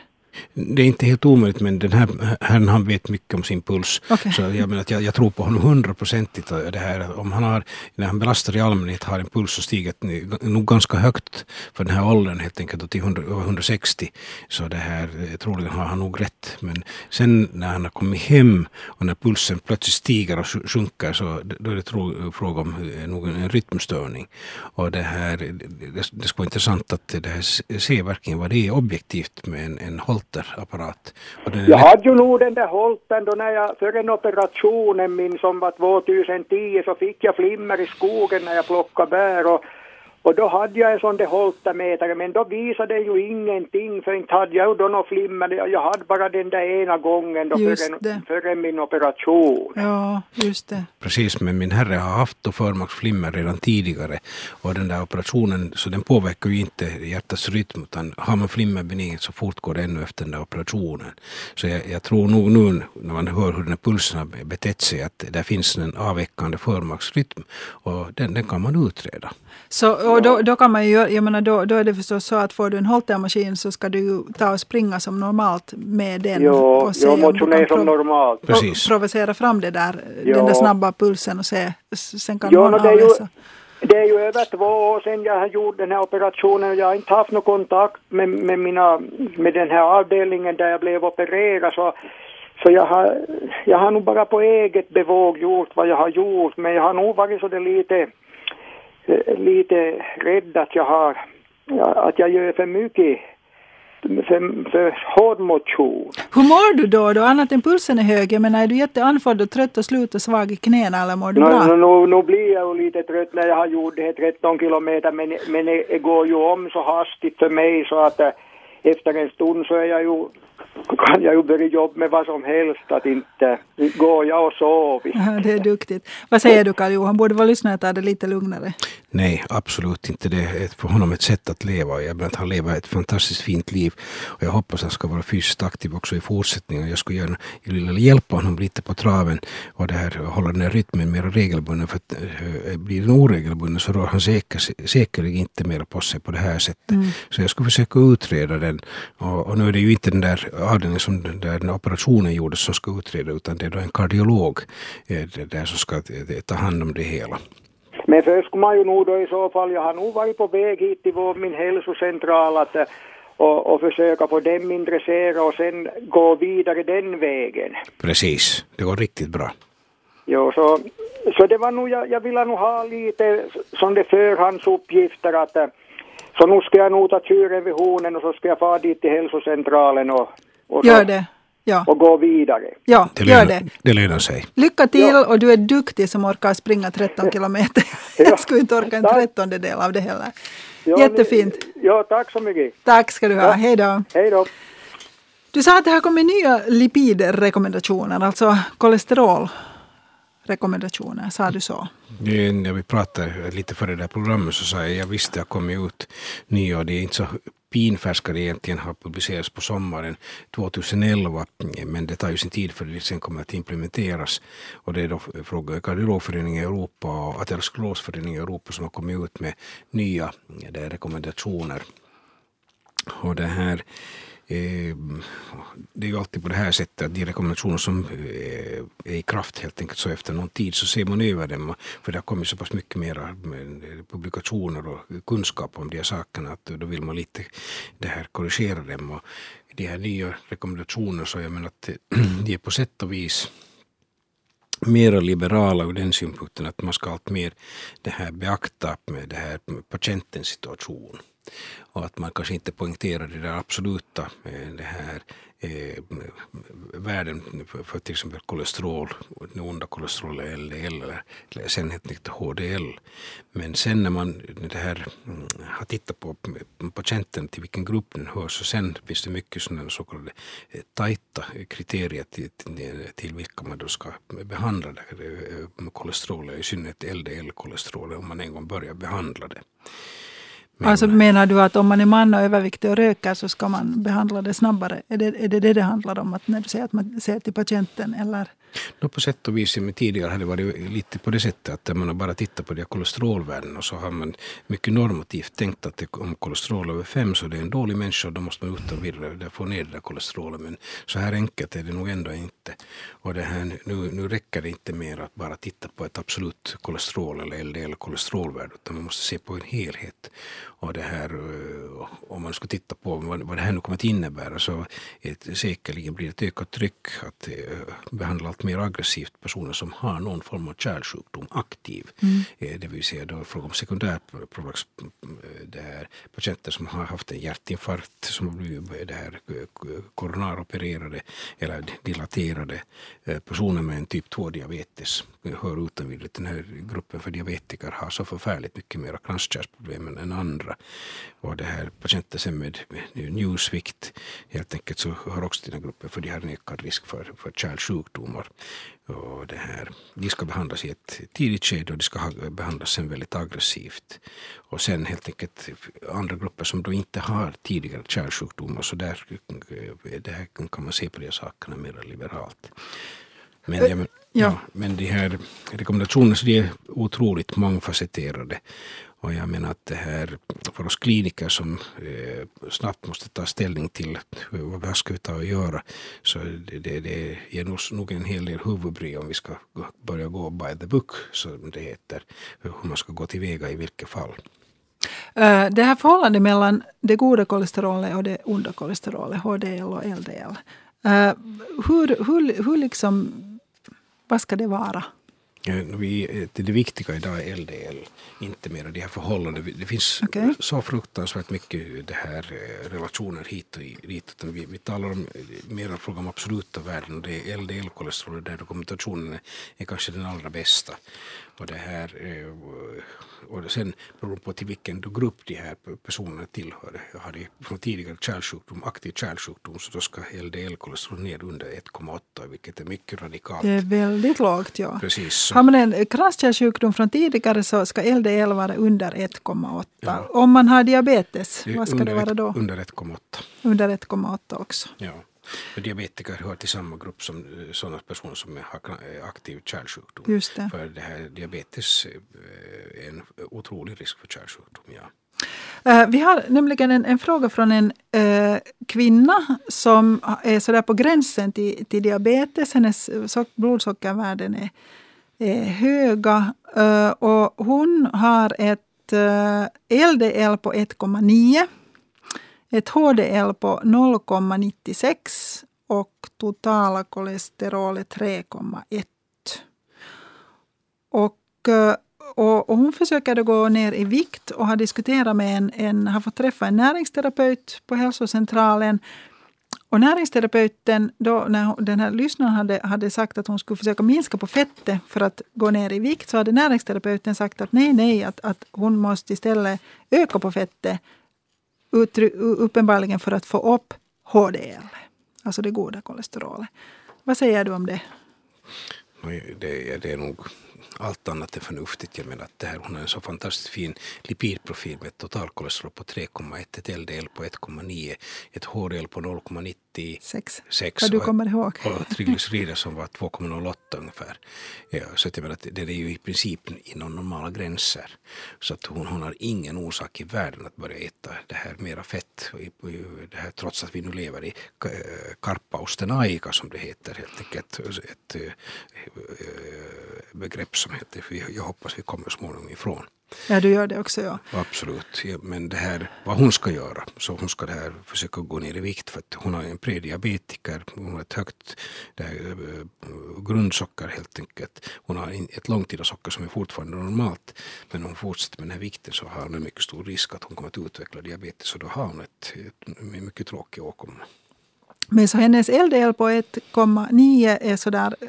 Det är inte helt omöjligt men den här herrn han vet mycket om sin puls. Okej. Så jag, menar att jag, jag tror på honom hundraprocentigt. och det här. Om han har, när han belastar i allmänhet har en puls som stiger nog ganska högt för den här åldern helt enkelt till 100, över 160. Så det här, eh, troligen har han nog rätt. Men sen när han har kommit hem och när pulsen plötsligt stiger och sj- sjunker så då är det tro, fråga om eh, nog en rytmstörning. Och det här, det, det skulle vara intressant att det här se- verkligen vad det är objektivt med en, en holterapparat. Den Jag hade ju nog den där holten då när jag, för en operationen min som var 2010 så fick jag flimmer i skogen när jag plockade bär och, och då hade jag en sån där holtermätare men då visade det ju ingenting för inte hade jag ju då något flimmer. Jag hade bara den där ena gången då Just för, det. en, för min operation. Ja, just det. Precis, men min herre har haft då förmaksflimmer redan tidigare och den där operationen, så den påverkar ju inte hjärtats rytm utan har man flimmer benignt så fortgår det ännu efter den där operationen. Så jag, jag tror nog nu när man hör hur den här pulsen har betett sig att det finns en avveckande förmaksrytm och den, den kan man utreda. Så, och då, då kan man ju göra, jag menar då, då är det förstås så att får du en holtermaskin så ska du ju ta och springa som normalt med den. Jo, och se motionerar kan som normalt. pro- Precis. provocera fram det där, den där snabba pulsen och se, sen kan Jo, någon det, är ju, avläsa. det är ju över två år sedan jag har gjort den här operationen och jag har inte haft någon kontakt med, med, mina, med den här avdelningen där jag blev opererad. Så, så jag, har, jag har nog bara på eget bevåg gjort vad jag har gjort men jag har nog varit så det lite, lite rädd att jag har att jag gör för mycket för, för hård motion. Hur mår du då, då? Annat än pulsen är hög, jag menar är du jätteandfådd och trött och slut och svag i knäna eller mår du Nu, bra? nu, nu, nu blir jag ju lite trött när jag har gjort det här 13 kilometer men, men det, det går ju om så hastigt för mig så att eh, efter en stund så är jag ju, kan jag ju börja jobba med vad som helst att inte går jag och sover. Ja, det är duktigt. Vad säger du Karl-Johan, borde vara lyssnare ta det lite lugnare? Nej, absolut inte. Det är för honom ett sätt att leva. Jag menar att han lever ett fantastiskt fint liv och jag hoppas att han ska vara fysiskt aktiv också i fortsättningen. Jag skulle gärna vilja hjälpa honom lite på traven och det här, hålla den här rytmen mer regelbunden. För att, eh, blir den oregelbunden så rör han säker, säkerligen inte mer på sig på det här sättet. Så jag skulle försöka utreda den. Och, och nu är det ju inte den där avdelningen som den där operationen gjordes som ska utreda utan det är då en kardiolog eh, där som ska eh, ta hand om det hela. Men först skulle man ju nog då i så fall, jag har nog varit på väg hit till vår, min hälsocentral att, och, och försöka få dem intressera och sen gå vidare den vägen. Precis, det går riktigt bra. Jo, så, så det var nog, jag, jag ville nog ha lite som det förhandsuppgifter att så nu ska jag nog ta tjuren vid hornen och så ska jag fara dit till hälsocentralen och, och, så, Gör det. Ja, och gå vidare. ja Det gör det. det lönar sig. Lycka till och du är duktig som orkar springa 13 kilometer. [laughs] Jag skulle inte orka en Tack. trettondel av det heller. Ja, Jättefint. Ja, tack så mycket. Tack ska du ha. Hej då. Hej då. Du sa att det har kommit nya lipidrekommendationer, alltså rekommendationer, Sa du så? Det När vi pratade lite före det här programmet så sa jag jag visste att det har kommit ut nya och det är inte så pinfärska det egentligen har publicerats på sommaren 2011 men det tar ju sin tid för det sen kommer att implementeras och det är då fråga Kardiologföreningen i Europa och Aterosklosföreningen i Europa som har kommit ut med nya eh, rekommendationer och det här Eh, det är ju alltid på det här sättet att de rekommendationer som eh, är i kraft helt enkelt så efter någon tid så ser man över dem för det har kommit så pass mycket mera publikationer och kunskap om de här sakerna att då vill man lite det här korrigera dem och de här nya rekommendationerna så jag menar att eh, [clears throat] de är på sätt och vis mera liberala ur den synpunkten att man ska allt mer det här beakta med det här patientens situation. Och att man kanske inte poängterar det där absoluta eh, det här eh, värden för, för till exempel kolesterol, den onda kolesterolet, LDL eller, eller sen helt HDL. Men sen när man det här, mm, har tittat på patienten till vilken grupp den hör så sen finns det mycket sådana så kallade eh, tajta kriterier till, till, till vilka man då ska behandla det här eh, kolesterol, i synnerhet LDL-kolesterolet om man en gång börjar behandla det. Men, alltså menar du att om man är man och överviktig och röker så ska man behandla det snabbare? Är det är det, det det handlar om? Att när du säger att man ser till patienten eller? No, på sätt och vis, tidigare har det varit lite på det sättet att man har bara tittat på de kolesterolvärden och så har man mycket normativt tänkt att det, om kolesterol över fem så det är en dålig människa och då måste man utan vidare få ner det där kolesterolet. Men så här enkelt är det nog ändå inte. Och det här, nu, nu räcker det inte mer att bara titta på ett absolut kolesterol eller LDL-kolesterolvärde utan man måste se på en helhet. Och det här, eh, om man ska titta på vad, vad det här nu kommer att innebära så ett, säkerligen blir det ett ökat tryck att eh, behandla allt mer aggressivt personer som har någon form av kärlsjukdom aktiv. Mm. Eh, det vill säga då fråga om sekundärprovlax, det här patienter som har haft en hjärtinfarkt som har blivit det här koronaropererade eller dilaterade personer med en typ 2 diabetes hör utan vidare den här gruppen för diabetiker har så förfärligt mycket mer kranskärlsproblem än andra. Och det här patienter sen med njursvikt helt enkelt så hör också den gruppen för de har en ökad risk för, för kärlsjukdomar. Och det här, de ska behandlas i ett tidigt skede och de ska behandlas sen väldigt aggressivt. Och sen helt enkelt andra grupper som då inte har tidigare kärlsjukdomar så där, där kan man se på de sakerna mer liberalt. Men, ja, men, ja. men de här rekommendationerna så de är otroligt mångfacetterade. Och jag menar att det här för oss kliniker som eh, snabbt måste ta ställning till vad ska vi ta och göra så det, det, det ger oss nog en hel del huvudbry om vi ska börja gå by the book som det heter. Hur man ska gå tillväga i vilket fall. Eh, det här förhållandet mellan det goda kolesterolet och det onda kolesterolet, HDL och LDL. Eh, hur, hur, hur liksom vad ska det vara? Vi, det viktiga idag är LDL, inte mer de här förhållandena. Det finns okay. så fruktansvärt mycket det här eh, relationer hit och dit. Vi, vi talar om mer fråga om absoluta värden och det är LDL-kolesterol där dokumentationen är kanske den allra bästa. Och det här eh, och sen beror på till vilken grupp de här personerna tillhör. Har de från tidigare kärlsjukdom, aktiv kärlsjukdom så då ska LDL-kolesterol ner under 1,8 vilket är mycket radikalt. Det är väldigt lågt ja. Precis. Har man en kranskärlsjukdom från tidigare så ska LDL vara under 1,8. Ja. Om man har diabetes, vad ska det vara då? Under 1,8. Under 1,8 också. Ja. Diabetiker hör till samma grupp som eh, sådana personer som har aktiv kärlsjukdom. Just det. För det här diabetes eh, är en otrolig risk för kärlsjukdom. Ja. Vi har nämligen en, en fråga från en uh, kvinna som är sådär på gränsen till, till diabetes. Hennes blodsockervärden är, är höga uh, och hon har ett LDL på 1,9 ett HDL på 0,96 och totala kolesterolet 3,1. Och, eh, och, och, hon försöker då gå ner i vikt och har diskuterat med en, en, har fått träffa en näringsterapeut på hälsocentralen. Och näringsterapeuten, då, när den här lyssnaren hade, hade sagt att hon skulle försöka minska på fettet för att gå ner i vikt, så hade näringsterapeuten sagt att nej, nej, att, att hon måste istället öka på fettet uppenbarligen för att få upp HDL, alltså det goda kolesterolet. Vad säger du om det? Det, det är nog allt annat än förnuftigt. Jag menar att det här, hon har en så fantastiskt fin lipidprofil med ett totalkolesterol på 3,1, ett LDL på 1,9, ett HDL på 0,90 96. Sex, vad du kommer ihåg. Och triglycerider som var 2,08 ungefär. Ja, så att jag menar att det är ju i princip inom normala gränser. Så att hon, hon har ingen orsak i världen att börja äta det här mera fett. Det här, trots att vi nu lever i karpausten aika som det heter helt enkelt. Ett, ett eh, begrepp som heter, jag hoppas vi kommer småningom ifrån. Ja, du gör det också ja. Absolut, ja, men det här, vad hon ska göra, så hon ska här försöka gå ner i vikt för att hon har en prediabetiker, hon har ett högt det här, eh, grundsocker helt enkelt. Hon har ett långtida socker som är fortfarande normalt, men om hon fortsätter med den här vikten så har hon en mycket stor risk att hon kommer att utveckla diabetes och då har hon ett, ett mycket tråkigt åkomma. Men så hennes LDL på 1,9 är sådär eh,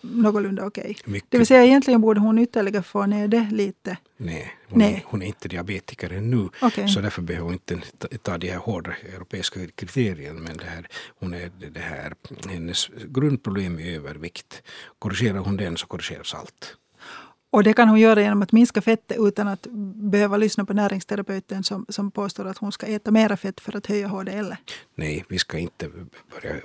någorlunda okej. Okay. Det vill säga egentligen borde hon ytterligare få ner det lite. Nej, hon, Nej. Är, hon är inte diabetiker ännu. Okay. Så därför behöver hon inte ta de här hårda europeiska kriterierna. Men det här, hon är, det här, hennes grundproblem är övervikt. Korrigerar hon den så korrigeras allt. Och det kan hon göra genom att minska fettet utan att behöva lyssna på näringsterapeuten som, som påstår att hon ska äta mera fett för att höja HDL. Nej, vi ska inte börja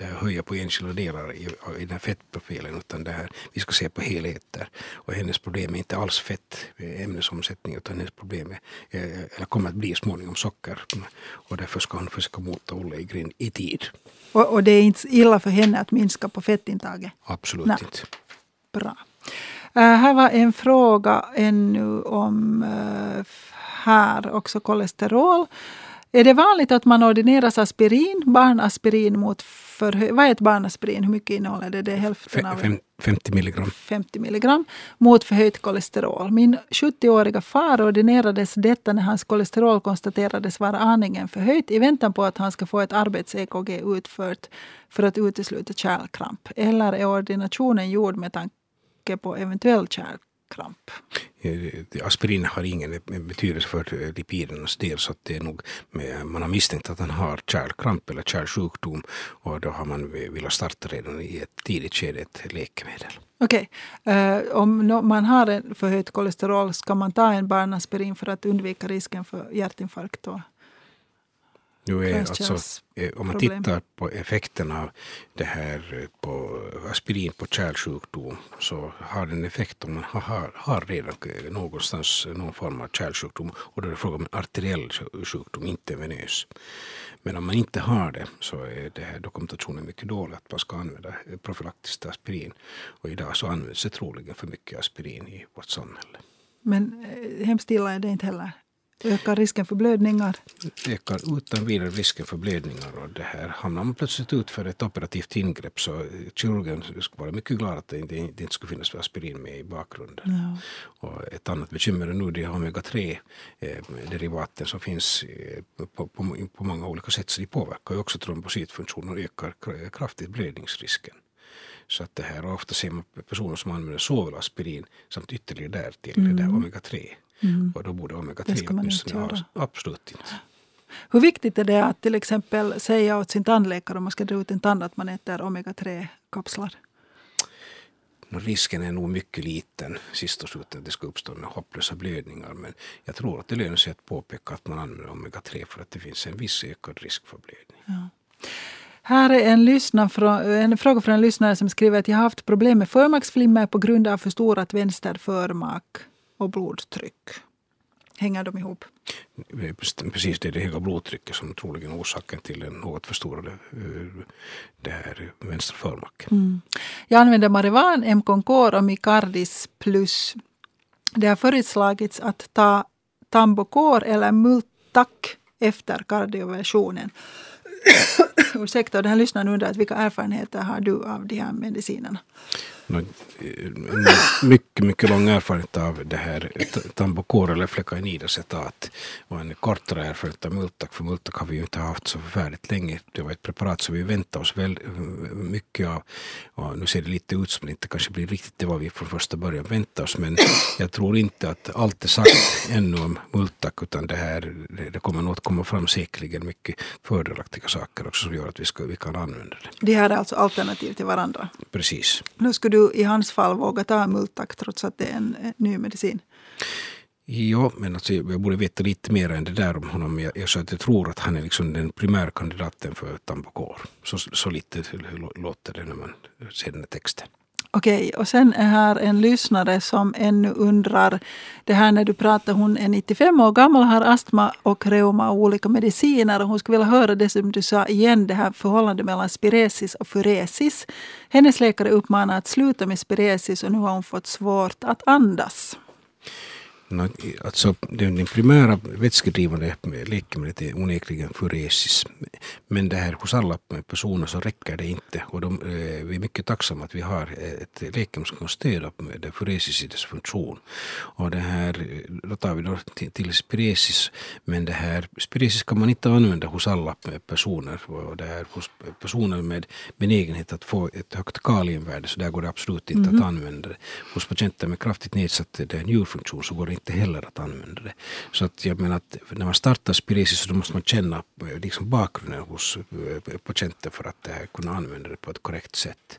äh, höja på enskilda delar i, i den här fettprofilen utan det här, vi ska se på helheter. Och hennes problem är inte alls fett, ämnesomsättning, utan hennes problem är, eller kommer att bli småningom socker. Och därför ska hon försöka mota Olle i grind i tid. Och, och, det är inte illa för henne att minska på fettintaget? Absolut Nej. inte. Bra. Uh, här var en fråga ännu om uh, här också kolesterol. Är det vanligt att man ordineras aspirin, barnaspirin mot för Vad är ett barnaspirin? Hur mycket innehåller det? Det är hälften av... 50 milligram. 50 milligram mot förhöjt kolesterol. Min 70-åriga far ordinerades detta när hans kolesterol konstaterades vara aningen förhöjt i väntan på att han ska få ett arbets-EKG utfört för att utesluta kärlkramp. Eller är ordinationen gjord med tanke tanke på eventuell kärlkramp? Eh, aspirin har ingen betydelse för lipidernas del så att det är nog man har misstänkt att han har kärlkramp eller kärlsjukdom och då har man velat starta redan i ett tidigt skede ett läkemedel. Okej, okay. uh, eh, om no, man har en förhöjt kolesterol ska man ta en barnaspirin för att undvika risken för hjärtinfarkt? Då? Nu är alltså, eh, om man tittar på effekten av det här eh, på aspirin på kärlsjukdom så har den effekt om man har, har redan någonstans någon form av kärlsjukdom och då är det fråga om en arteriell sjukdom, inte venös. Men om man inte har det så är det här dokumentationen mycket dålig att man ska använda profylaktiskt aspirin. Och idag så används det troligen för mycket aspirin i vårt samhälle. Men eh, hemskt illa är det inte heller? Ökar risken för blödningar? Ökar utan vidare risken för blödningar. Och det här hamnar man plötsligt ut för ett operativt ingrepp så kirurgen skulle vara mycket glad att det inte, det inte skulle finnas aspirin med i bakgrunden. Ja. Och ett annat bekymmer är nu de omega-3 eh, som finns eh, på, på, på, många olika sätt. Så de påverkar ju också trombocytfunktionen och ökar kraftigt blödningsrisken. Så att det här, ofta ser man personer som använder såväl aspirin samt ytterligare därtill mm. det där omega-3. Mm. Och då borde omega-3 åtminstone ha. Absolut inte. Hur viktigt är det att till exempel säga åt sin tandläkare om man ska dra ut en tand att man äter omega-3-kapslar? Risken är nog mycket liten sist och slutligen att det ska uppstå med hopplösa blödningar. Men jag tror att det lönar sig att påpeka att man använder omega-3 för att det finns en viss ökad risk för blödning. Ja. Här är en, från, en fråga från en lyssnare som skriver att jag har haft problem med förmaksflimmer på grund av förstorat vänster förmak och blodtryck. Hänger de ihop? Precis, det är det höga blodtrycket som troligen är orsaken till den något förstorade eh, det här vänstra förmaken. Mm. Jag använder Marivan, Mkonkor och Micardis plus. Det har föreslagits att ta Tambokor eller Multak efter kardioversionen. [coughs] Ursäkta, den här lyssnaren undrar vilka erfarenheter har du av de här medicinerna? Mycket, mycket lång erfarenhet av det här Tambokor eller Flekainidacetat och en kortare erfarenhet av Multak. För Multak har vi ju inte haft så förfärligt länge. Det var ett preparat som vi väntade oss väl mycket av. Och nu ser det lite ut som det inte kanske blir riktigt det var vi från första början väntade oss. Men jag tror inte att allt är sagt ännu om Multak utan det här det kommer nog att komma fram säkerligen mycket fördelaktiga saker också som gör att vi, ska, vi kan använda det. Det här är alltså alternativ till varandra? Precis. Nu skulle du i hans fall våga ta Multac trots att det är en ny medicin? Ja, men alltså, jag borde veta lite mer än det där om honom. Jag, jag, så att jag tror att han är liksom den primärkandidaten för Tambokor. Så, så lite låter det när man ser den här texten. Okej, och sen är här en lyssnare som ännu undrar, det här när du pratar, hon är 95 år gammal, har astma och reuma och olika mediciner. Och hon skulle vilja höra det som du sa igen, det här förhållandet mellan spiresis och furesis. Hennes läkare uppmanar att sluta med spiresis och nu har hon fått svårt att andas. Alltså, den primära vätskedrivande läkemedlet är onekligen furesis. Men det här hos alla personer så räcker det inte. Och de, eh, vi är mycket tacksamma att vi har ett läkemedel som kan stödja furesis i dess funktion. Och det här, då tar vi då till, till spiresis. Men det här, spiresis kan man inte använda hos alla personer. Och det här, hos personer med benägenhet att få ett högt kaliumvärde så där går det absolut inte mm -hmm. att använda det. Hos patienter med kraftigt nedsatt njurfunktion så går det inte heller att använda det. Så att jag menar att när man startar spiresis så måste man känna liksom bakgrunden hos eh, patienten för att kunna använda det på ett korrekt sätt.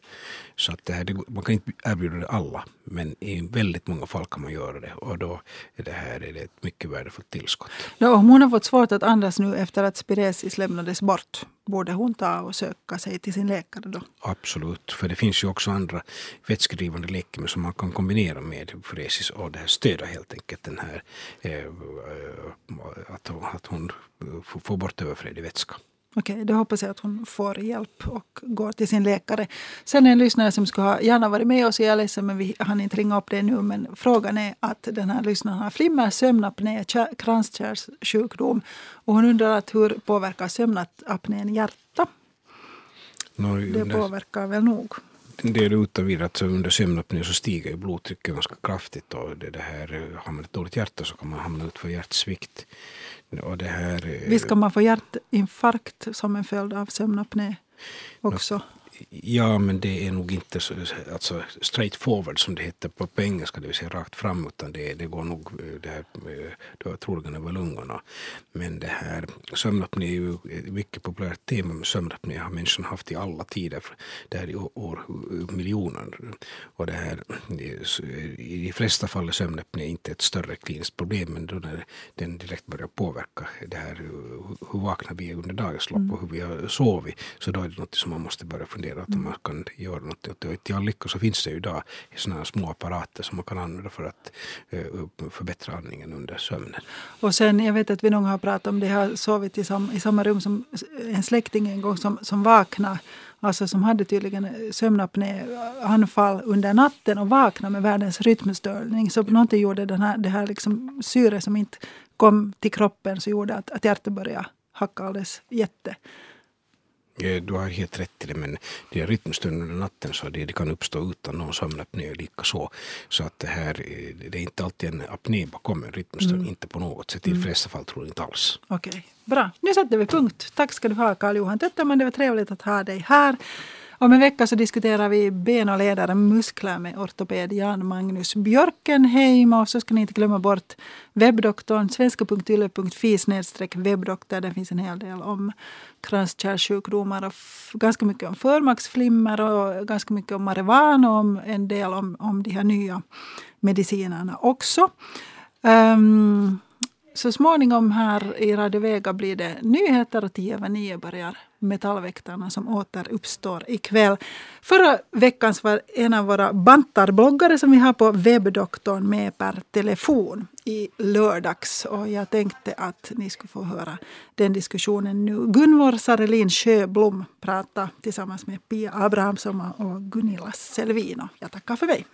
Så att det här, man kan inte erbjuda det alla men i väldigt många fall kan man göra det och då är det här är det ett mycket värdefullt tillskott. Ja, hon har fått svårt att andas nu efter att spiresis lämnades bort. Borde hon ta och söka sig till sin läkare då? Absolut, för det finns ju också andra vätskedrivande läkemedel som man kan kombinera med furesis och det här stöder helt enkelt den här eh, att, att hon får bort överflödig vätska. Okej, okay, då hoppas jag att hon får hjälp och går till sin läkare. Sen en lyssnare som skulle ha gärna varit med oss, jag är ledsen men vi hann inte ringa upp det nu. Men frågan är att den här lyssnaren har flimmer, sömnapné, kranskärlssjukdom. Och hon undrar att hur påverkar sömnapnén hjärta? No, det påverkar väl nog? Det är utan vidare att under sömnapné så stiger ju blodtrycket ganska kraftigt och det, det här, har man ett dåligt hjärta så kan man hamna ut för hjärtsvikt. Och det här, eh, Visst kan man få hjärtinfarkt som en följd av sömnapné också? Ja, men det är nog inte så, alltså straight forward som det heter på, på engelska, det vill säga rakt fram, utan det, det går nog det här, då troligen över lungorna. Men det här sömnapné är ju ett mycket populärt tema sömnapné har människan haft i alla tider, det här i år, miljoner. Och det här, i de flesta fall är sömnapné inte ett större kliniskt problem, men då när den direkt börjar påverka det här hur vakna vi under dagens lopp och hur vi har sovit, så då är det något som man måste börja fundera funderar att man kan göra något åt det. I till all lycka så finns det ju idag sådana små apparater som man kan använda för att eh, förbättra andningen under sömnen. Och sen, jag vet att vi nog har pratat om det, jag har sovit i, sam, i samma rum som en släkting en gång som, som vaknade Alltså som hade tydligen eh, sömnapnéanfall eh, under natten och vaknade med världens rytmstörning. Så någonting gjorde den här, det här liksom syre som inte kom till kroppen så gjorde att, att hjärtat började hacka alldeles jätte. Eh, du har helt rätt i det, men det är rytmstörningar under natten så det, det kan uppstå utan någon sömnapné lika så. Så att det här, eh, det är inte alltid en apné bakom en rytmstörning, mm. inte på något sätt. I de mm. flesta fall tror jag inte alls. Okej, okay. bra. Nu sätter vi punkt. Tack ska du ha Karl-Johan Tötterman, det var trevligt att ha dig här. Om en vecka så diskuterar vi ben och ledare muskler med ortoped Jan Magnus Björkenheim. Och så ska ni inte glömma bort webbdoktorn, svenska.yle.fi webbdoktor. Där finns en hel del om kranskärlssjukdomar och ganska mycket om förmaksflimmer och ganska mycket om marijuana och en del om, om de här nya medicinerna också. Um, så småningom här i Radio Vega blir det nyheter och tio över nio börjar Metallväktarna som återuppstår ikväll. Förra veckan var en av våra bantarbloggare som vi har på webbdoktorn med per telefon i lördags. Och jag tänkte att ni skulle få höra den diskussionen nu. Gunvor Sarelin Sjöblom pratar tillsammans med Pia Abrahamsson och Gunilla Selvino. Jag tackar för mig.